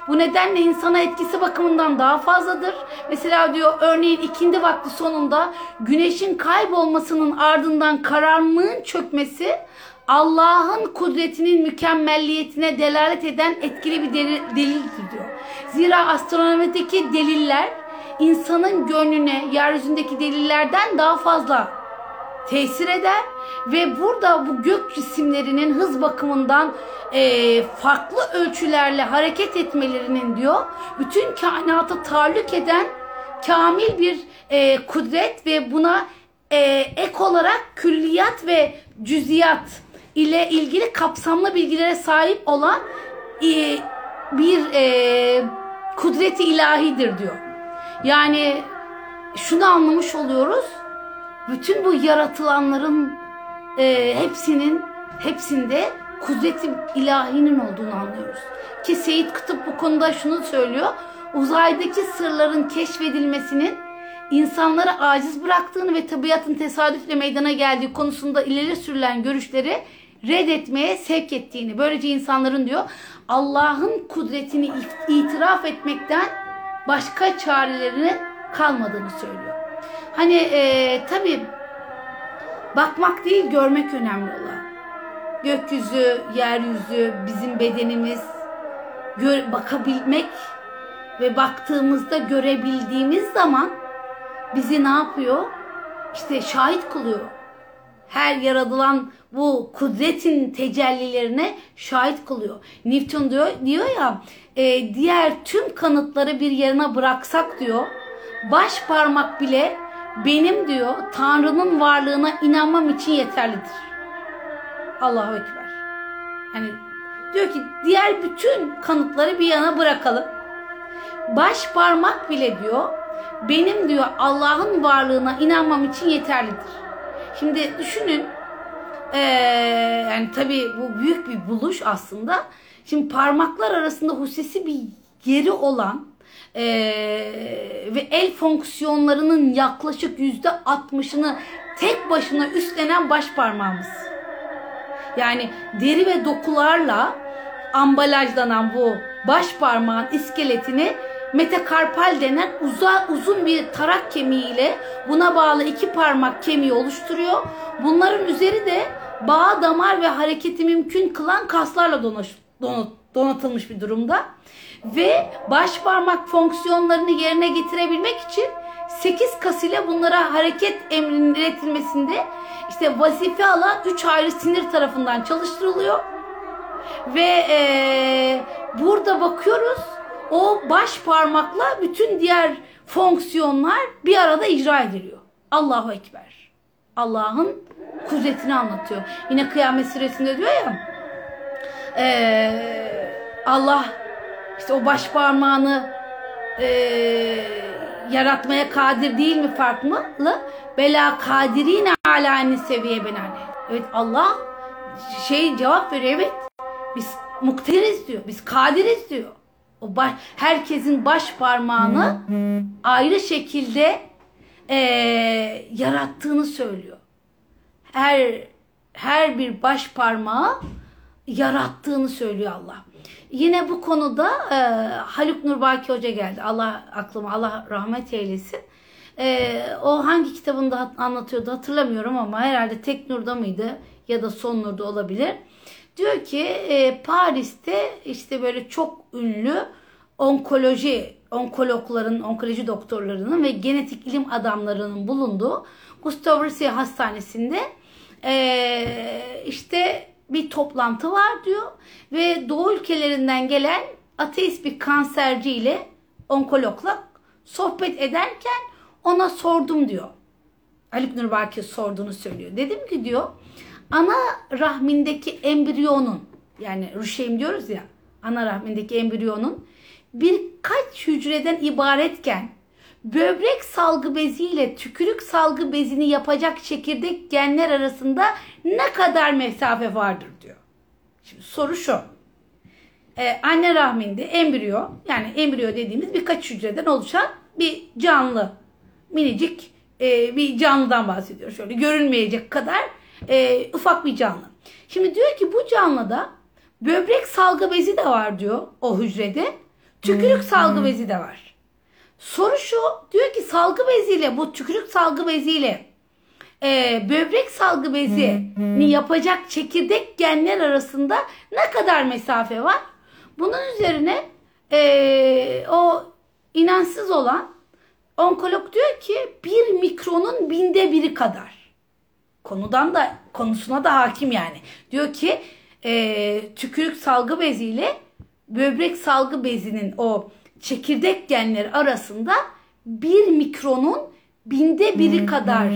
Bu nedenle insana etkisi bakımından daha fazladır. Mesela diyor örneğin ikindi vakti sonunda güneşin kaybolmasının ardından karanlığın çökmesi Allah'ın kudretinin mükemmelliyetine delalet eden etkili bir delildir diyor. Zira astronomideki deliller insanın gönlüne yeryüzündeki delillerden daha fazla tesir eder ve burada bu gök cisimlerinin hız bakımından e, farklı ölçülerle hareket etmelerinin diyor bütün kainata tahallük eden kamil bir e, kudret ve buna e, ek olarak külliyat ve cüziyat ile ilgili kapsamlı bilgilere sahip olan e, bir e, kudreti ilahidir diyor. Yani şunu anlamış oluyoruz. Bütün bu yaratılanların e, hepsinin hepsinde kudreti ilahinin olduğunu anlıyoruz. Ki Seyit Kıtıp bu konuda şunu söylüyor. Uzaydaki sırların keşfedilmesinin insanları aciz bıraktığını ve tabiatın tesadüfle meydana geldiği konusunda ileri sürülen görüşleri reddetmeye sevk ettiğini. Böylece insanların diyor Allah'ın kudretini itiraf etmekten başka çarelerine kalmadığını söylüyor. Hani e, tabii bakmak değil görmek önemli olan. Gökyüzü, yeryüzü, bizim bedenimiz gör, bakabilmek ve baktığımızda görebildiğimiz zaman bizi ne yapıyor? İşte şahit kılıyor. Her yaratılan bu kudretin tecellilerine şahit kılıyor. Newton diyor, diyor ya e, diğer tüm kanıtları bir yerine bıraksak diyor baş parmak bile benim diyor Tanrı'nın varlığına inanmam için yeterlidir. Allahu Ekber. Yani diyor ki diğer bütün kanıtları bir yana bırakalım. Baş parmak bile diyor benim diyor Allah'ın varlığına inanmam için yeterlidir. Şimdi düşünün ee, yani tabii bu büyük bir buluş aslında. Şimdi parmaklar arasında hususi bir yeri olan e, ve el fonksiyonlarının yaklaşık yüzde altmışını tek başına üstlenen baş parmağımız. Yani deri ve dokularla ambalajlanan bu baş parmağın iskeletini metakarpal denen uza, uzun bir tarak kemiğiyle buna bağlı iki parmak kemiği oluşturuyor. Bunların üzeri de bağ, damar ve hareketi mümkün kılan kaslarla donatılmış bir durumda. Ve baş parmak fonksiyonlarını yerine getirebilmek için 8 kas ile bunlara hareket emrinin iletilmesinde işte vazife alan 3 ayrı sinir tarafından çalıştırılıyor. Ve ee, burada bakıyoruz o baş parmakla bütün diğer fonksiyonlar bir arada icra ediliyor. Allahu Ekber. Allah'ın kudretini anlatıyor. Yine kıyamet süresinde diyor ya ee, Allah işte o baş parmağını e, yaratmaya kadir değil mi farklı? Bela kadirine alani seviye benane. Evet Allah şey cevap veriyor evet biz muktediriz diyor. Biz kadiriz diyor. O baş, herkesin baş parmağını ayrı şekilde e, yarattığını söylüyor. Her her bir baş parmağı yarattığını söylüyor Allah. Yine bu konuda e, Haluk Nurbaki Hoca geldi. Allah aklıma Allah rahmet eylesin. E, o hangi kitabında anlatıyordu hatırlamıyorum ama herhalde Tek Nur'da mıydı ya da Son Nur'da olabilir. Diyor ki e, Paris'te işte böyle çok ünlü onkoloji, onkologların, onkoloji doktorlarının ve genetik ilim adamlarının bulunduğu Gustave Roussy Hastanesi'nde e, işte bir toplantı var diyor ve Doğu ülkelerinden gelen ateist bir kanserci ile onkologla sohbet ederken ona sordum diyor. Haluk Nurbaki sorduğunu söylüyor. Dedim ki diyor ana rahmindeki embriyonun yani rüşeym diyoruz ya ana rahmindeki embriyonun birkaç hücreden ibaretken böbrek salgı bezi ile tükürük salgı bezini yapacak çekirdek genler arasında ne kadar mesafe vardır diyor. Şimdi soru şu. Ee, anne rahminde embriyo yani embriyo dediğimiz birkaç hücreden oluşan bir canlı minicik e, bir canlıdan bahsediyor. Şöyle görünmeyecek kadar e, ufak bir canlı. Şimdi diyor ki bu canlıda böbrek salgı bezi de var diyor o hücrede. Tükürük salgı bezi de var. Soru şu diyor ki salgı beziyle bu tükürük salgı beziyle e, böbrek salgı bezini yapacak çekirdek genler arasında ne kadar mesafe var? Bunun üzerine e, o inançsız olan onkolog diyor ki bir mikronun binde biri kadar. Konudan da konusuna da hakim yani. Diyor ki e, tükürük salgı beziyle böbrek salgı bezinin o çekirdek genleri arasında bir mikronun binde biri kadar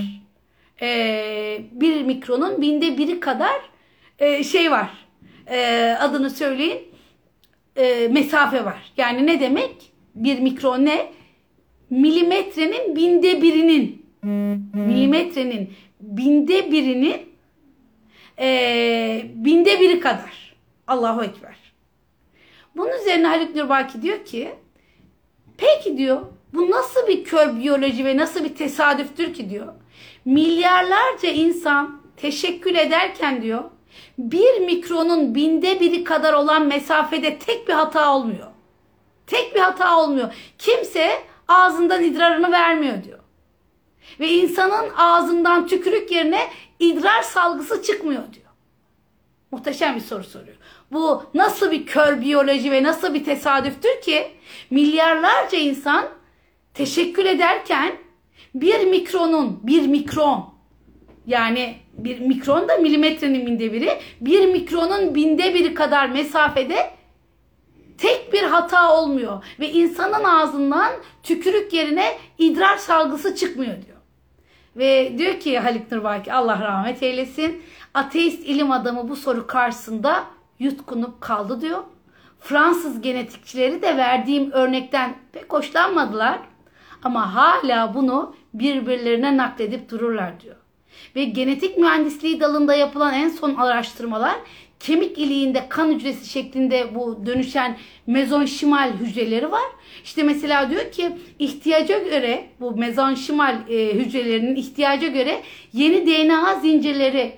e, bir mikronun binde biri kadar e, şey var. E, adını söyleyin. E, mesafe var. Yani ne demek? Bir mikron ne? Milimetrenin binde birinin milimetrenin binde birinin e, binde biri kadar. Allahu Ekber. Bunun üzerine Haluk Nurbaki diyor ki peki diyor bu nasıl bir kör biyoloji ve nasıl bir tesadüftür ki diyor. Milyarlarca insan teşekkür ederken diyor bir mikronun binde biri kadar olan mesafede tek bir hata olmuyor. Tek bir hata olmuyor. Kimse ağzından idrarını vermiyor diyor. Ve insanın ağzından tükürük yerine idrar salgısı çıkmıyor diyor. Muhteşem bir soru soruyor. Bu nasıl bir kör biyoloji ve nasıl bir tesadüftür ki milyarlarca insan teşekkür ederken bir mikronun, bir mikron yani bir mikron da milimetrenin binde biri, bir mikronun binde biri kadar mesafede tek bir hata olmuyor ve insanın ağzından tükürük yerine idrar salgısı çıkmıyor diyor. Ve diyor ki Haluk Nurbaki Allah rahmet eylesin. Ateist ilim adamı bu soru karşısında yutkunup kaldı diyor. Fransız genetikçileri de verdiğim örnekten pek hoşlanmadılar. Ama hala bunu birbirlerine nakledip dururlar diyor. Ve genetik mühendisliği dalında yapılan en son araştırmalar kemik iliğinde kan hücresi şeklinde bu dönüşen mezonşimal hücreleri var. İşte mesela diyor ki ihtiyaca göre bu mezonşimal e, hücrelerinin ihtiyaca göre yeni DNA zincirleri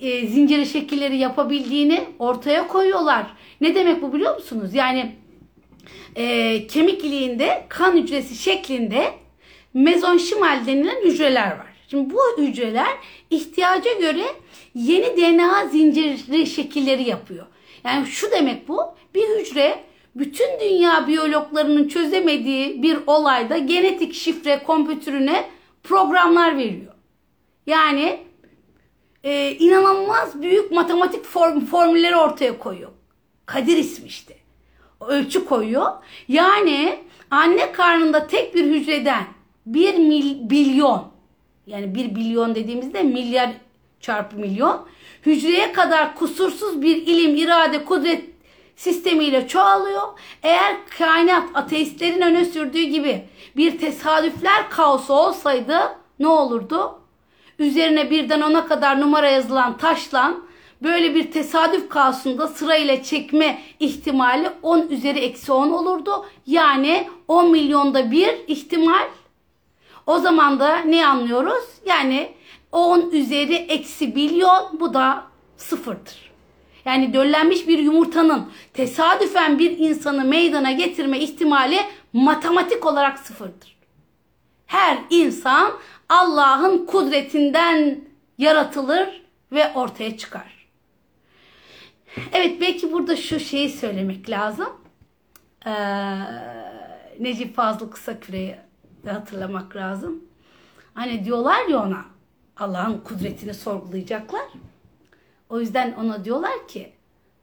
e, zinciri şekilleri yapabildiğini ortaya koyuyorlar. Ne demek bu biliyor musunuz? Yani e, kemik iliğinde kan hücresi şeklinde mezonşimal denilen hücreler var. Şimdi bu hücreler ihtiyaca göre yeni DNA zinciri şekilleri yapıyor. Yani şu demek bu. Bir hücre bütün dünya biyologlarının çözemediği bir olayda genetik şifre kompütürüne programlar veriyor. Yani e, inanılmaz büyük matematik form, formülleri ortaya koyuyor. Kadir ismi işte. Ölçü koyuyor. Yani anne karnında tek bir hücreden bir mil, bilyon yani bir bilyon dediğimizde milyar çarpı milyon hücreye kadar kusursuz bir ilim, irade, kudret sistemiyle çoğalıyor. Eğer kainat ateistlerin öne sürdüğü gibi bir tesadüfler kaosu olsaydı ne olurdu? Üzerine birden ona kadar numara yazılan taşla böyle bir tesadüf kaosunda sırayla çekme ihtimali 10 üzeri eksi 10 olurdu. Yani 10 milyonda bir ihtimal. O zaman da ne anlıyoruz? Yani 10 üzeri eksi milyon bu da sıfırdır. Yani döllenmiş bir yumurtanın tesadüfen bir insanı meydana getirme ihtimali matematik olarak sıfırdır. Her insan Allah'ın kudretinden yaratılır ve ortaya çıkar. Evet belki burada şu şeyi söylemek lazım. Ee, Necip Fazıl Kısaküre'yi de hatırlamak lazım. Hani diyorlar ya ona Allah'ın kudretini sorgulayacaklar. O yüzden ona diyorlar ki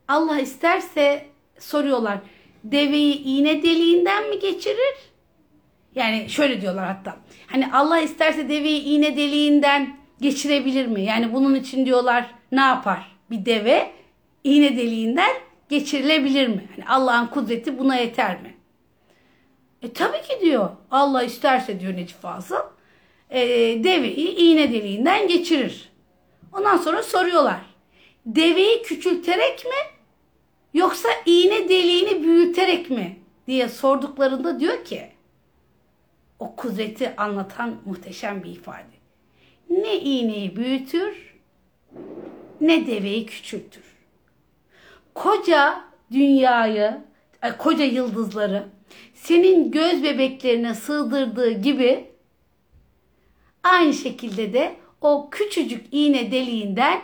Allah isterse soruyorlar deveyi iğne deliğinden mi geçirir? Yani şöyle diyorlar hatta. Hani Allah isterse deveyi iğne deliğinden geçirebilir mi? Yani bunun için diyorlar ne yapar? Bir deve iğne deliğinden geçirilebilir mi? Yani Allah'ın kudreti buna yeter mi? E tabii ki diyor. Allah isterse diyor Necip Fazıl. E, deveyi iğne deliğinden geçirir. Ondan sonra soruyorlar. Deveyi küçülterek mi yoksa iğne deliğini büyüterek mi diye sorduklarında diyor ki o kudreti anlatan muhteşem bir ifade. Ne iğneyi büyütür ne deveyi küçültür. Koca dünyayı, koca yıldızları senin göz bebeklerine sığdırdığı gibi aynı şekilde de o küçücük iğne deliğinden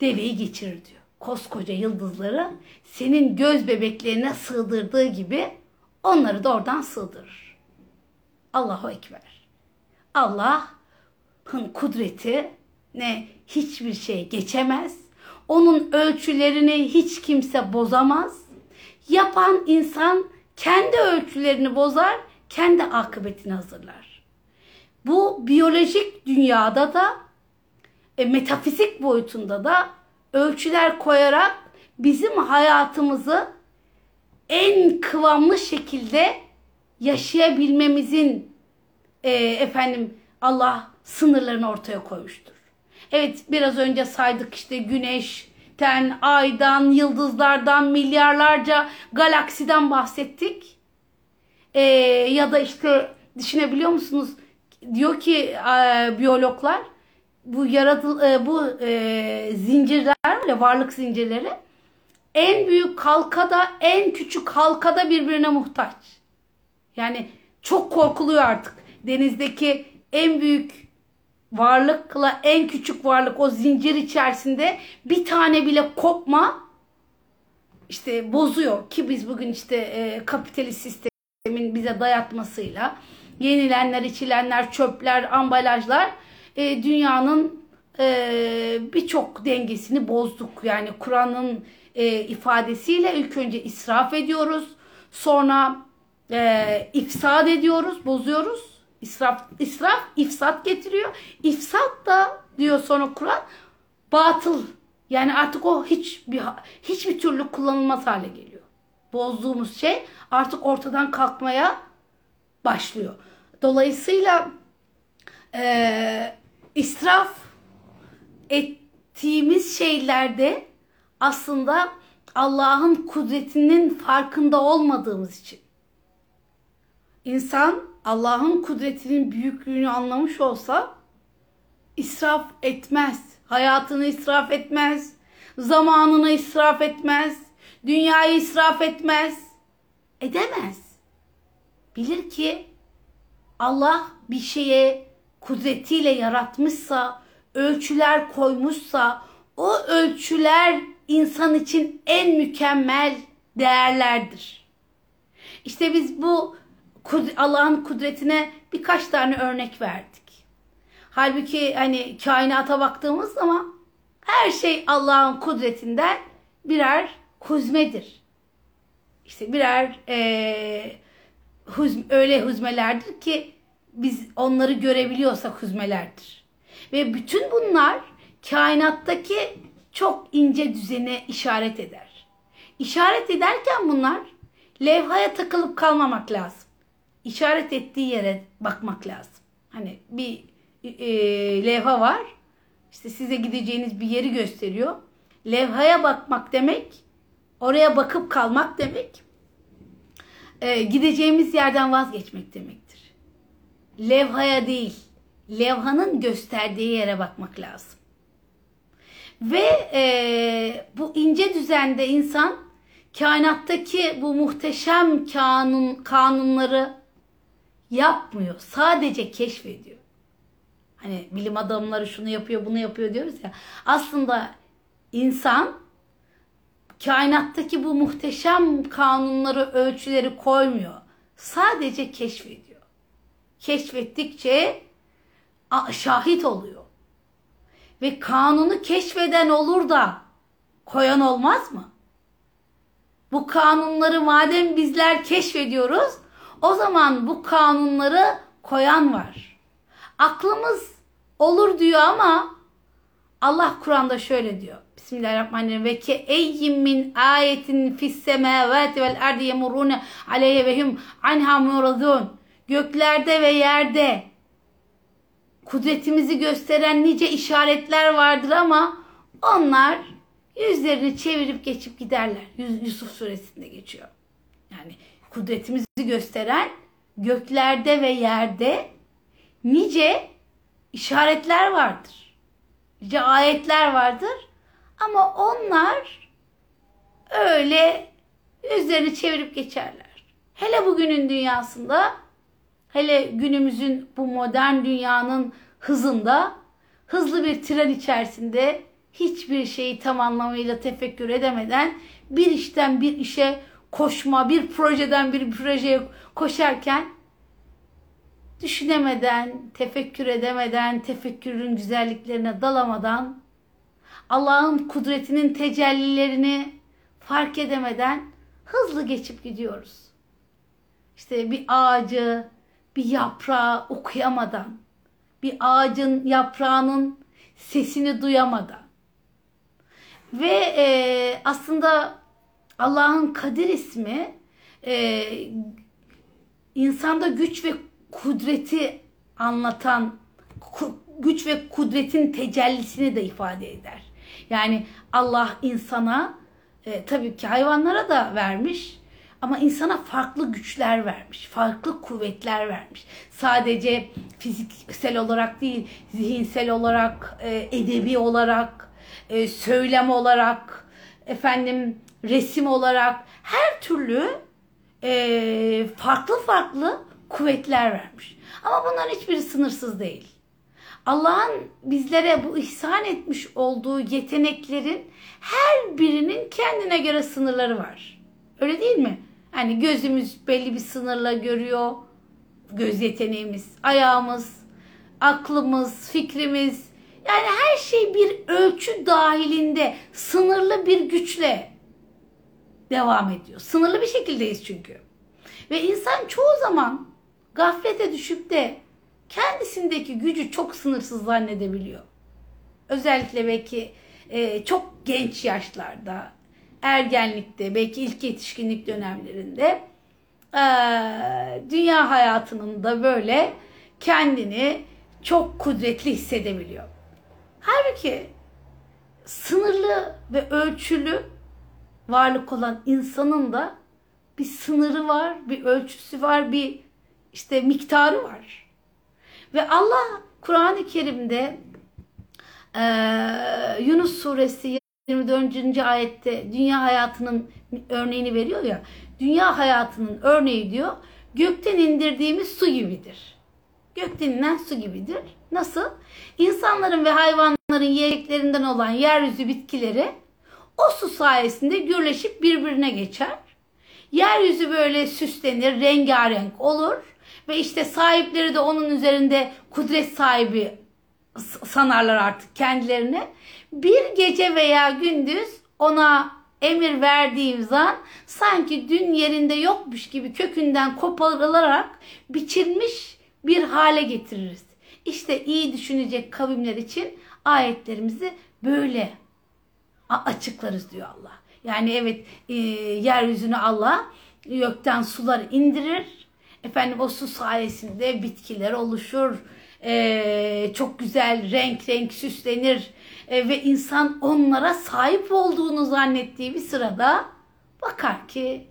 deveyi geçirir diyor. Koskoca yıldızları senin göz bebeklerine sığdırdığı gibi onları da oradan sığdırır. Allahu Ekber. Allah'ın kudreti ne hiçbir şey geçemez. Onun ölçülerini hiç kimse bozamaz. Yapan insan kendi ölçülerini bozar, kendi akıbetini hazırlar. Bu biyolojik dünyada da e, metafizik boyutunda da ölçüler koyarak bizim hayatımızı en kıvamlı şekilde yaşayabilmemizin e, efendim Allah sınırlarını ortaya koymuştur. Evet biraz önce saydık işte güneşten, aydan, yıldızlardan, milyarlarca galaksiden bahsettik. E, ya da işte düşünebiliyor musunuz? Diyor ki e, biyologlar bu yaratıl e, bu e, zincirler öyle varlık zincirleri en büyük halkada en küçük halkada birbirine muhtaç. Yani çok korkuluyor artık. Denizdeki en büyük varlıkla en küçük varlık o zincir içerisinde bir tane bile kopma işte bozuyor ki biz bugün işte e, kapitalist sistemin bize dayatmasıyla yenilenler, içilenler, çöpler, ambalajlar e, dünyanın e, birçok dengesini bozduk. Yani Kur'an'ın e, ifadesiyle ilk önce israf ediyoruz. Sonra e, ifsad ediyoruz, bozuyoruz. İsraf, israf ifsat getiriyor. İfsat da diyor sonra Kur'an batıl. Yani artık o hiç bir hiçbir türlü kullanılmaz hale geliyor. Bozduğumuz şey artık ortadan kalkmaya başlıyor. Dolayısıyla e, israf ettiğimiz şeylerde aslında Allah'ın kudretinin farkında olmadığımız için. İnsan Allah'ın kudretinin büyüklüğünü anlamış olsa israf etmez. Hayatını israf etmez. Zamanını israf etmez. Dünyayı israf etmez. Edemez. Bilir ki Allah bir şeye kudretiyle yaratmışsa, ölçüler koymuşsa o ölçüler insan için en mükemmel değerlerdir. İşte biz bu Allah'ın kudretine birkaç tane örnek verdik. Halbuki hani kainata baktığımız zaman her şey Allah'ın kudretinden birer huzmedir. İşte birer e, huzm, öyle huzmelerdir ki biz onları görebiliyorsak huzmelerdir. Ve bütün bunlar kainattaki çok ince düzene işaret eder. İşaret ederken bunlar levhaya takılıp kalmamak lazım. İşaret ettiği yere bakmak lazım. Hani bir e, levha var. İşte size gideceğiniz bir yeri gösteriyor. Levhaya bakmak demek, oraya bakıp kalmak demek, e, gideceğimiz yerden vazgeçmek demektir. Levhaya değil, levhanın gösterdiği yere bakmak lazım. Ve e, bu ince düzende insan kainattaki bu muhteşem kanun kanunları yapmıyor. Sadece keşfediyor. Hani bilim adamları şunu yapıyor, bunu yapıyor diyoruz ya. Aslında insan kainattaki bu muhteşem kanunları, ölçüleri koymuyor. Sadece keşfediyor. Keşfettikçe şahit oluyor. Ve kanunu keşfeden olur da koyan olmaz mı? Bu kanunları madem bizler keşfediyoruz, o zaman bu kanunları koyan var. Aklımız olur diyor ama Allah Kur'an'da şöyle diyor. Bismillahirrahmanirrahim. Ve ke eyyim min ayetin fis semavati vel ardi yemurune aleyhe ve hum anha muradun. Göklerde ve yerde kudretimizi gösteren nice işaretler vardır ama onlar yüzlerini çevirip geçip giderler. Yusuf suresinde geçiyor. Yani kudretimizi gösteren göklerde ve yerde nice işaretler vardır. Nice ayetler vardır. Ama onlar öyle yüzlerini çevirip geçerler. Hele bugünün dünyasında, hele günümüzün bu modern dünyanın hızında, hızlı bir tren içerisinde hiçbir şeyi tam anlamıyla tefekkür edemeden bir işten bir işe koşma, bir projeden bir projeye koşarken düşünemeden, tefekkür edemeden, tefekkürün güzelliklerine dalamadan, Allah'ın kudretinin tecellilerini fark edemeden hızlı geçip gidiyoruz. İşte bir ağacı, bir yaprağı okuyamadan, bir ağacın yaprağının sesini duyamadan ve e, aslında Allah'ın Kadir ismi e, insanda güç ve kudreti anlatan güç ve kudretin tecellisini de ifade eder. Yani Allah insana e, tabii ki hayvanlara da vermiş ama insana farklı güçler vermiş, farklı kuvvetler vermiş. Sadece fiziksel olarak değil, zihinsel olarak, e, edebi olarak, e, söylem olarak, efendim resim olarak her türlü e, farklı farklı kuvvetler vermiş. Ama bunların hiçbiri sınırsız değil. Allah'ın bizlere bu ihsan etmiş olduğu yeteneklerin her birinin kendine göre sınırları var. Öyle değil mi? Hani gözümüz belli bir sınırla görüyor. Göz yeteneğimiz, ayağımız, aklımız, fikrimiz. Yani her şey bir ölçü dahilinde sınırlı bir güçle devam ediyor. Sınırlı bir şekildeyiz çünkü. Ve insan çoğu zaman gaflete düşüp de kendisindeki gücü çok sınırsız zannedebiliyor. Özellikle belki e, çok genç yaşlarda, ergenlikte, belki ilk yetişkinlik dönemlerinde e, dünya hayatının da böyle kendini çok kudretli hissedebiliyor. Halbuki sınırlı ve ölçülü varlık olan insanın da bir sınırı var, bir ölçüsü var, bir işte miktarı var. Ve Allah Kur'an-ı Kerim'de e, Yunus suresi 24. ayette dünya hayatının örneğini veriyor ya. Dünya hayatının örneği diyor gökten indirdiğimiz su gibidir. Gökten inen su gibidir. Nasıl? İnsanların ve hayvanların yiyeceklerinden olan yeryüzü bitkileri o su sayesinde gürleşip birbirine geçer. Yeryüzü böyle süslenir, rengarenk olur ve işte sahipleri de onun üzerinde kudret sahibi sanarlar artık kendilerine. Bir gece veya gündüz ona emir verdiğim zaman sanki dün yerinde yokmuş gibi kökünden koparılarak biçilmiş bir hale getiririz. İşte iyi düşünecek kavimler için ayetlerimizi böyle açıklarız diyor Allah. Yani evet e, yeryüzüne Allah gökten sular indirir. Efendim o su sayesinde bitkiler oluşur. E, çok güzel renk renk süslenir. E, ve insan onlara sahip olduğunu zannettiği bir sırada bakar ki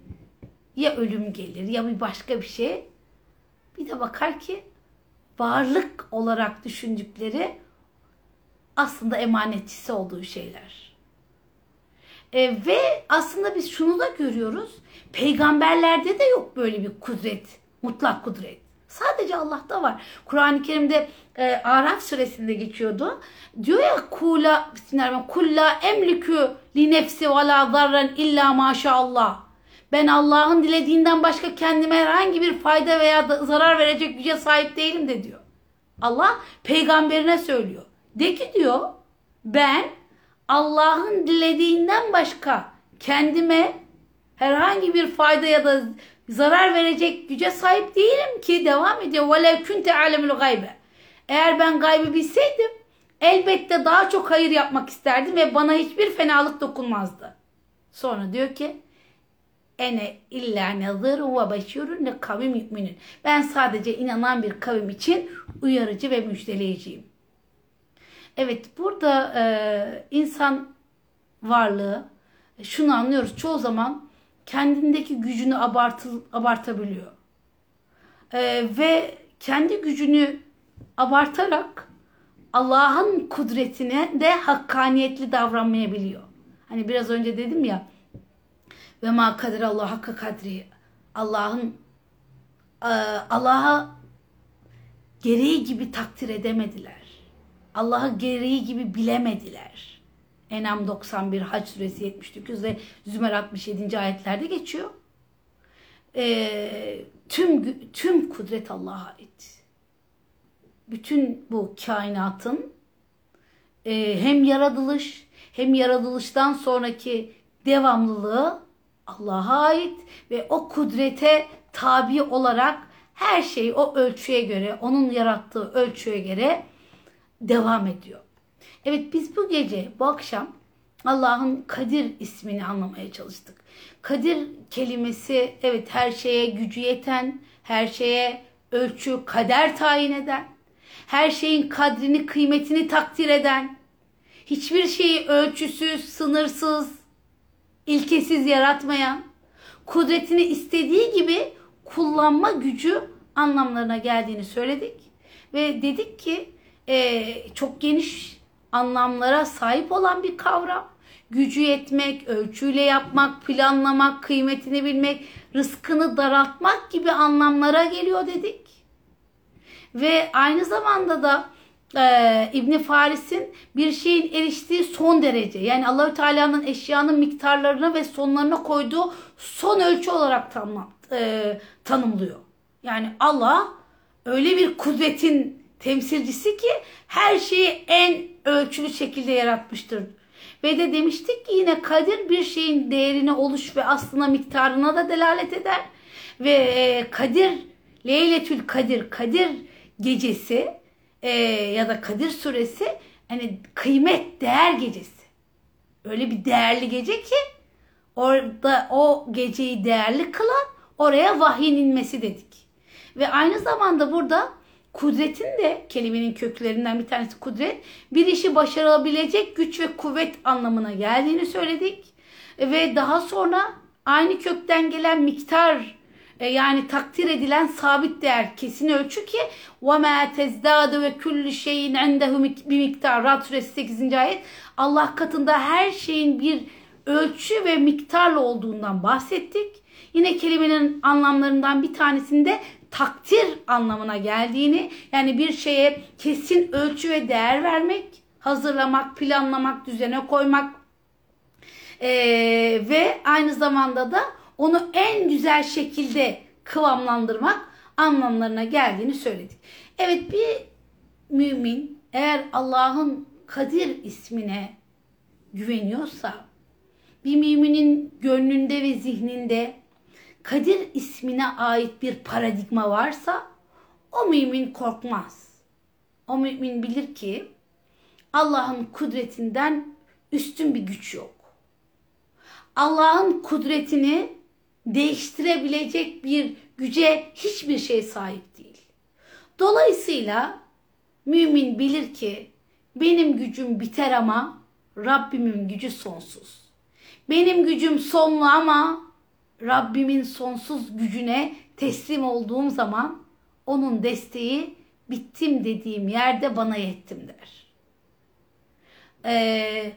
ya ölüm gelir ya bir başka bir şey. Bir de bakar ki varlık olarak düşündükleri aslında emanetçisi olduğu şeyler. E, ve aslında biz şunu da görüyoruz. Peygamberlerde de yok böyle bir kudret, mutlak kudret. Sadece Allah'ta var. Kur'an-ı Kerim'de e, Araf suresinde geçiyordu. Diyor ya kula bismillahirrahmanirrahim kulla emliku li nefsi ve la zarran illa maşallah. Ben Allah'ın dilediğinden başka kendime herhangi bir fayda veya da zarar verecek güce sahip değilim de diyor. Allah peygamberine söylüyor. De ki diyor ben Allah'ın dilediğinden başka kendime herhangi bir fayda ya da zarar verecek güce sahip değilim ki devam ediyor. Velev kunte alemul gaybe. Eğer ben gaybı bilseydim elbette daha çok hayır yapmak isterdim ve bana hiçbir fenalık dokunmazdı. Sonra diyor ki ene illa nazırun ve beşirun li kavim yu'minun. Ben sadece inanan bir kavim için uyarıcı ve müjdeleyiciyim. Evet burada e, insan varlığı şunu anlıyoruz çoğu zaman kendindeki gücünü abartı, abartabiliyor. E, ve kendi gücünü abartarak Allah'ın kudretine de hakkaniyetli davranmayabiliyor. Hani biraz önce dedim ya ve ma kadir Allah hakka kadri Allah'ın e, Allah'a gereği gibi takdir edemediler. Allah'ı gereği gibi bilemediler. Enam 91, Hac suresi 79 ve Zümer 67. ayetlerde geçiyor. E, tüm tüm kudret Allah'a ait. Bütün bu kainatın e, hem yaratılış hem yaratılıştan sonraki devamlılığı Allah'a ait ve o kudrete tabi olarak her şey o ölçüye göre, onun yarattığı ölçüye göre devam ediyor. Evet biz bu gece, bu akşam Allah'ın Kadir ismini anlamaya çalıştık. Kadir kelimesi evet her şeye gücü yeten, her şeye ölçü, kader tayin eden, her şeyin kadrini, kıymetini takdir eden, hiçbir şeyi ölçüsüz, sınırsız, ilkesiz yaratmayan, kudretini istediği gibi kullanma gücü anlamlarına geldiğini söyledik. Ve dedik ki e, çok geniş anlamlara sahip olan bir kavram. Gücü yetmek, ölçüyle yapmak, planlamak, kıymetini bilmek, rızkını daraltmak gibi anlamlara geliyor dedik. Ve aynı zamanda da e, İbn Faris'in bir şeyin eriştiği son derece yani Allahü Teala'nın eşyanın miktarlarına ve sonlarına koyduğu son ölçü olarak tam, e, tanımlıyor. Yani Allah öyle bir kudretin temsilcisi ki her şeyi en ölçülü şekilde yaratmıştır. Ve de demiştik ki yine kadir bir şeyin değerine oluş ve aslına miktarına da delalet eder. Ve e, kadir, Leyletül Kadir, Kadir gecesi e, ya da Kadir suresi hani kıymet, değer gecesi. Öyle bir değerli gece ki orada o geceyi değerli kılan oraya vahyin inmesi dedik. Ve aynı zamanda burada kudretin de kelimenin köklerinden bir tanesi kudret bir işi başarabilecek güç ve kuvvet anlamına geldiğini söyledik. Ve daha sonra aynı kökten gelen miktar e, yani takdir edilen sabit değer kesin ölçü ki وَمَا تَزْدَادُ ve kullu şeyin عِنْدَهُ bir miktar Rad suresi 8. ayet Allah katında her şeyin bir ölçü ve miktarla olduğundan bahsettik. Yine kelimenin anlamlarından bir tanesinde takdir anlamına geldiğini yani bir şeye kesin ölçü ve değer vermek, hazırlamak, planlamak, düzene koymak ee, ve aynı zamanda da onu en güzel şekilde kıvamlandırmak anlamlarına geldiğini söyledik. Evet bir mümin eğer Allah'ın Kadir ismine güveniyorsa bir müminin gönlünde ve zihninde Kadir ismine ait bir paradigma varsa o mümin korkmaz. O mümin bilir ki Allah'ın kudretinden üstün bir güç yok. Allah'ın kudretini değiştirebilecek bir güce hiçbir şey sahip değil. Dolayısıyla mümin bilir ki benim gücüm biter ama Rabbimin gücü sonsuz. Benim gücüm sonlu ama Rabbimin sonsuz gücüne teslim olduğum zaman onun desteği bittim dediğim yerde bana yettim der. Ee,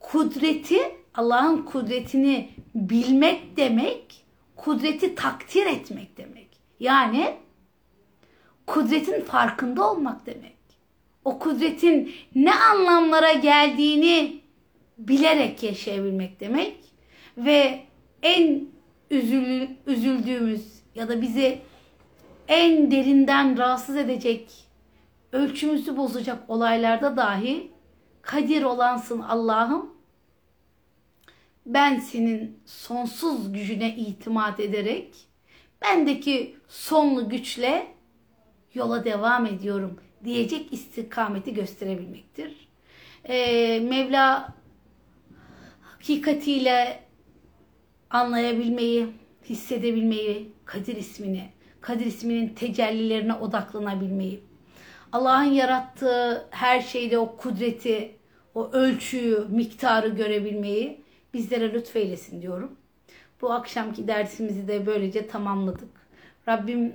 kudreti, Allah'ın kudretini bilmek demek, kudreti takdir etmek demek. Yani kudretin farkında olmak demek. O kudretin ne anlamlara geldiğini bilerek yaşayabilmek demek ve en üzül, üzüldüğümüz ya da bizi en derinden rahatsız edecek, ölçümüzü bozacak olaylarda dahi kadir olansın Allah'ım. Ben senin sonsuz gücüne itimat ederek bendeki sonlu güçle yola devam ediyorum diyecek istikameti gösterebilmektir. Ee, Mevla hakikatiyle anlayabilmeyi, hissedebilmeyi, Kadir ismini, Kadir isminin tecellilerine odaklanabilmeyi, Allah'ın yarattığı her şeyde o kudreti, o ölçüyü, miktarı görebilmeyi bizlere lütfeylesin diyorum. Bu akşamki dersimizi de böylece tamamladık. Rabbim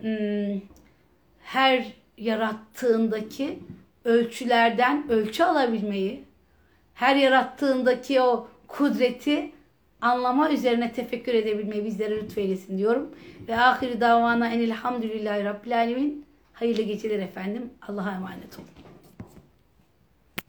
her yarattığındaki ölçülerden ölçü alabilmeyi, her yarattığındaki o kudreti anlama üzerine tefekkür edebilmeyi bizlere lütfeylesin diyorum. Ve ahiri davana enilhamdülillahi rabbil alemin. Hayırlı geceler efendim. Allah'a emanet olun.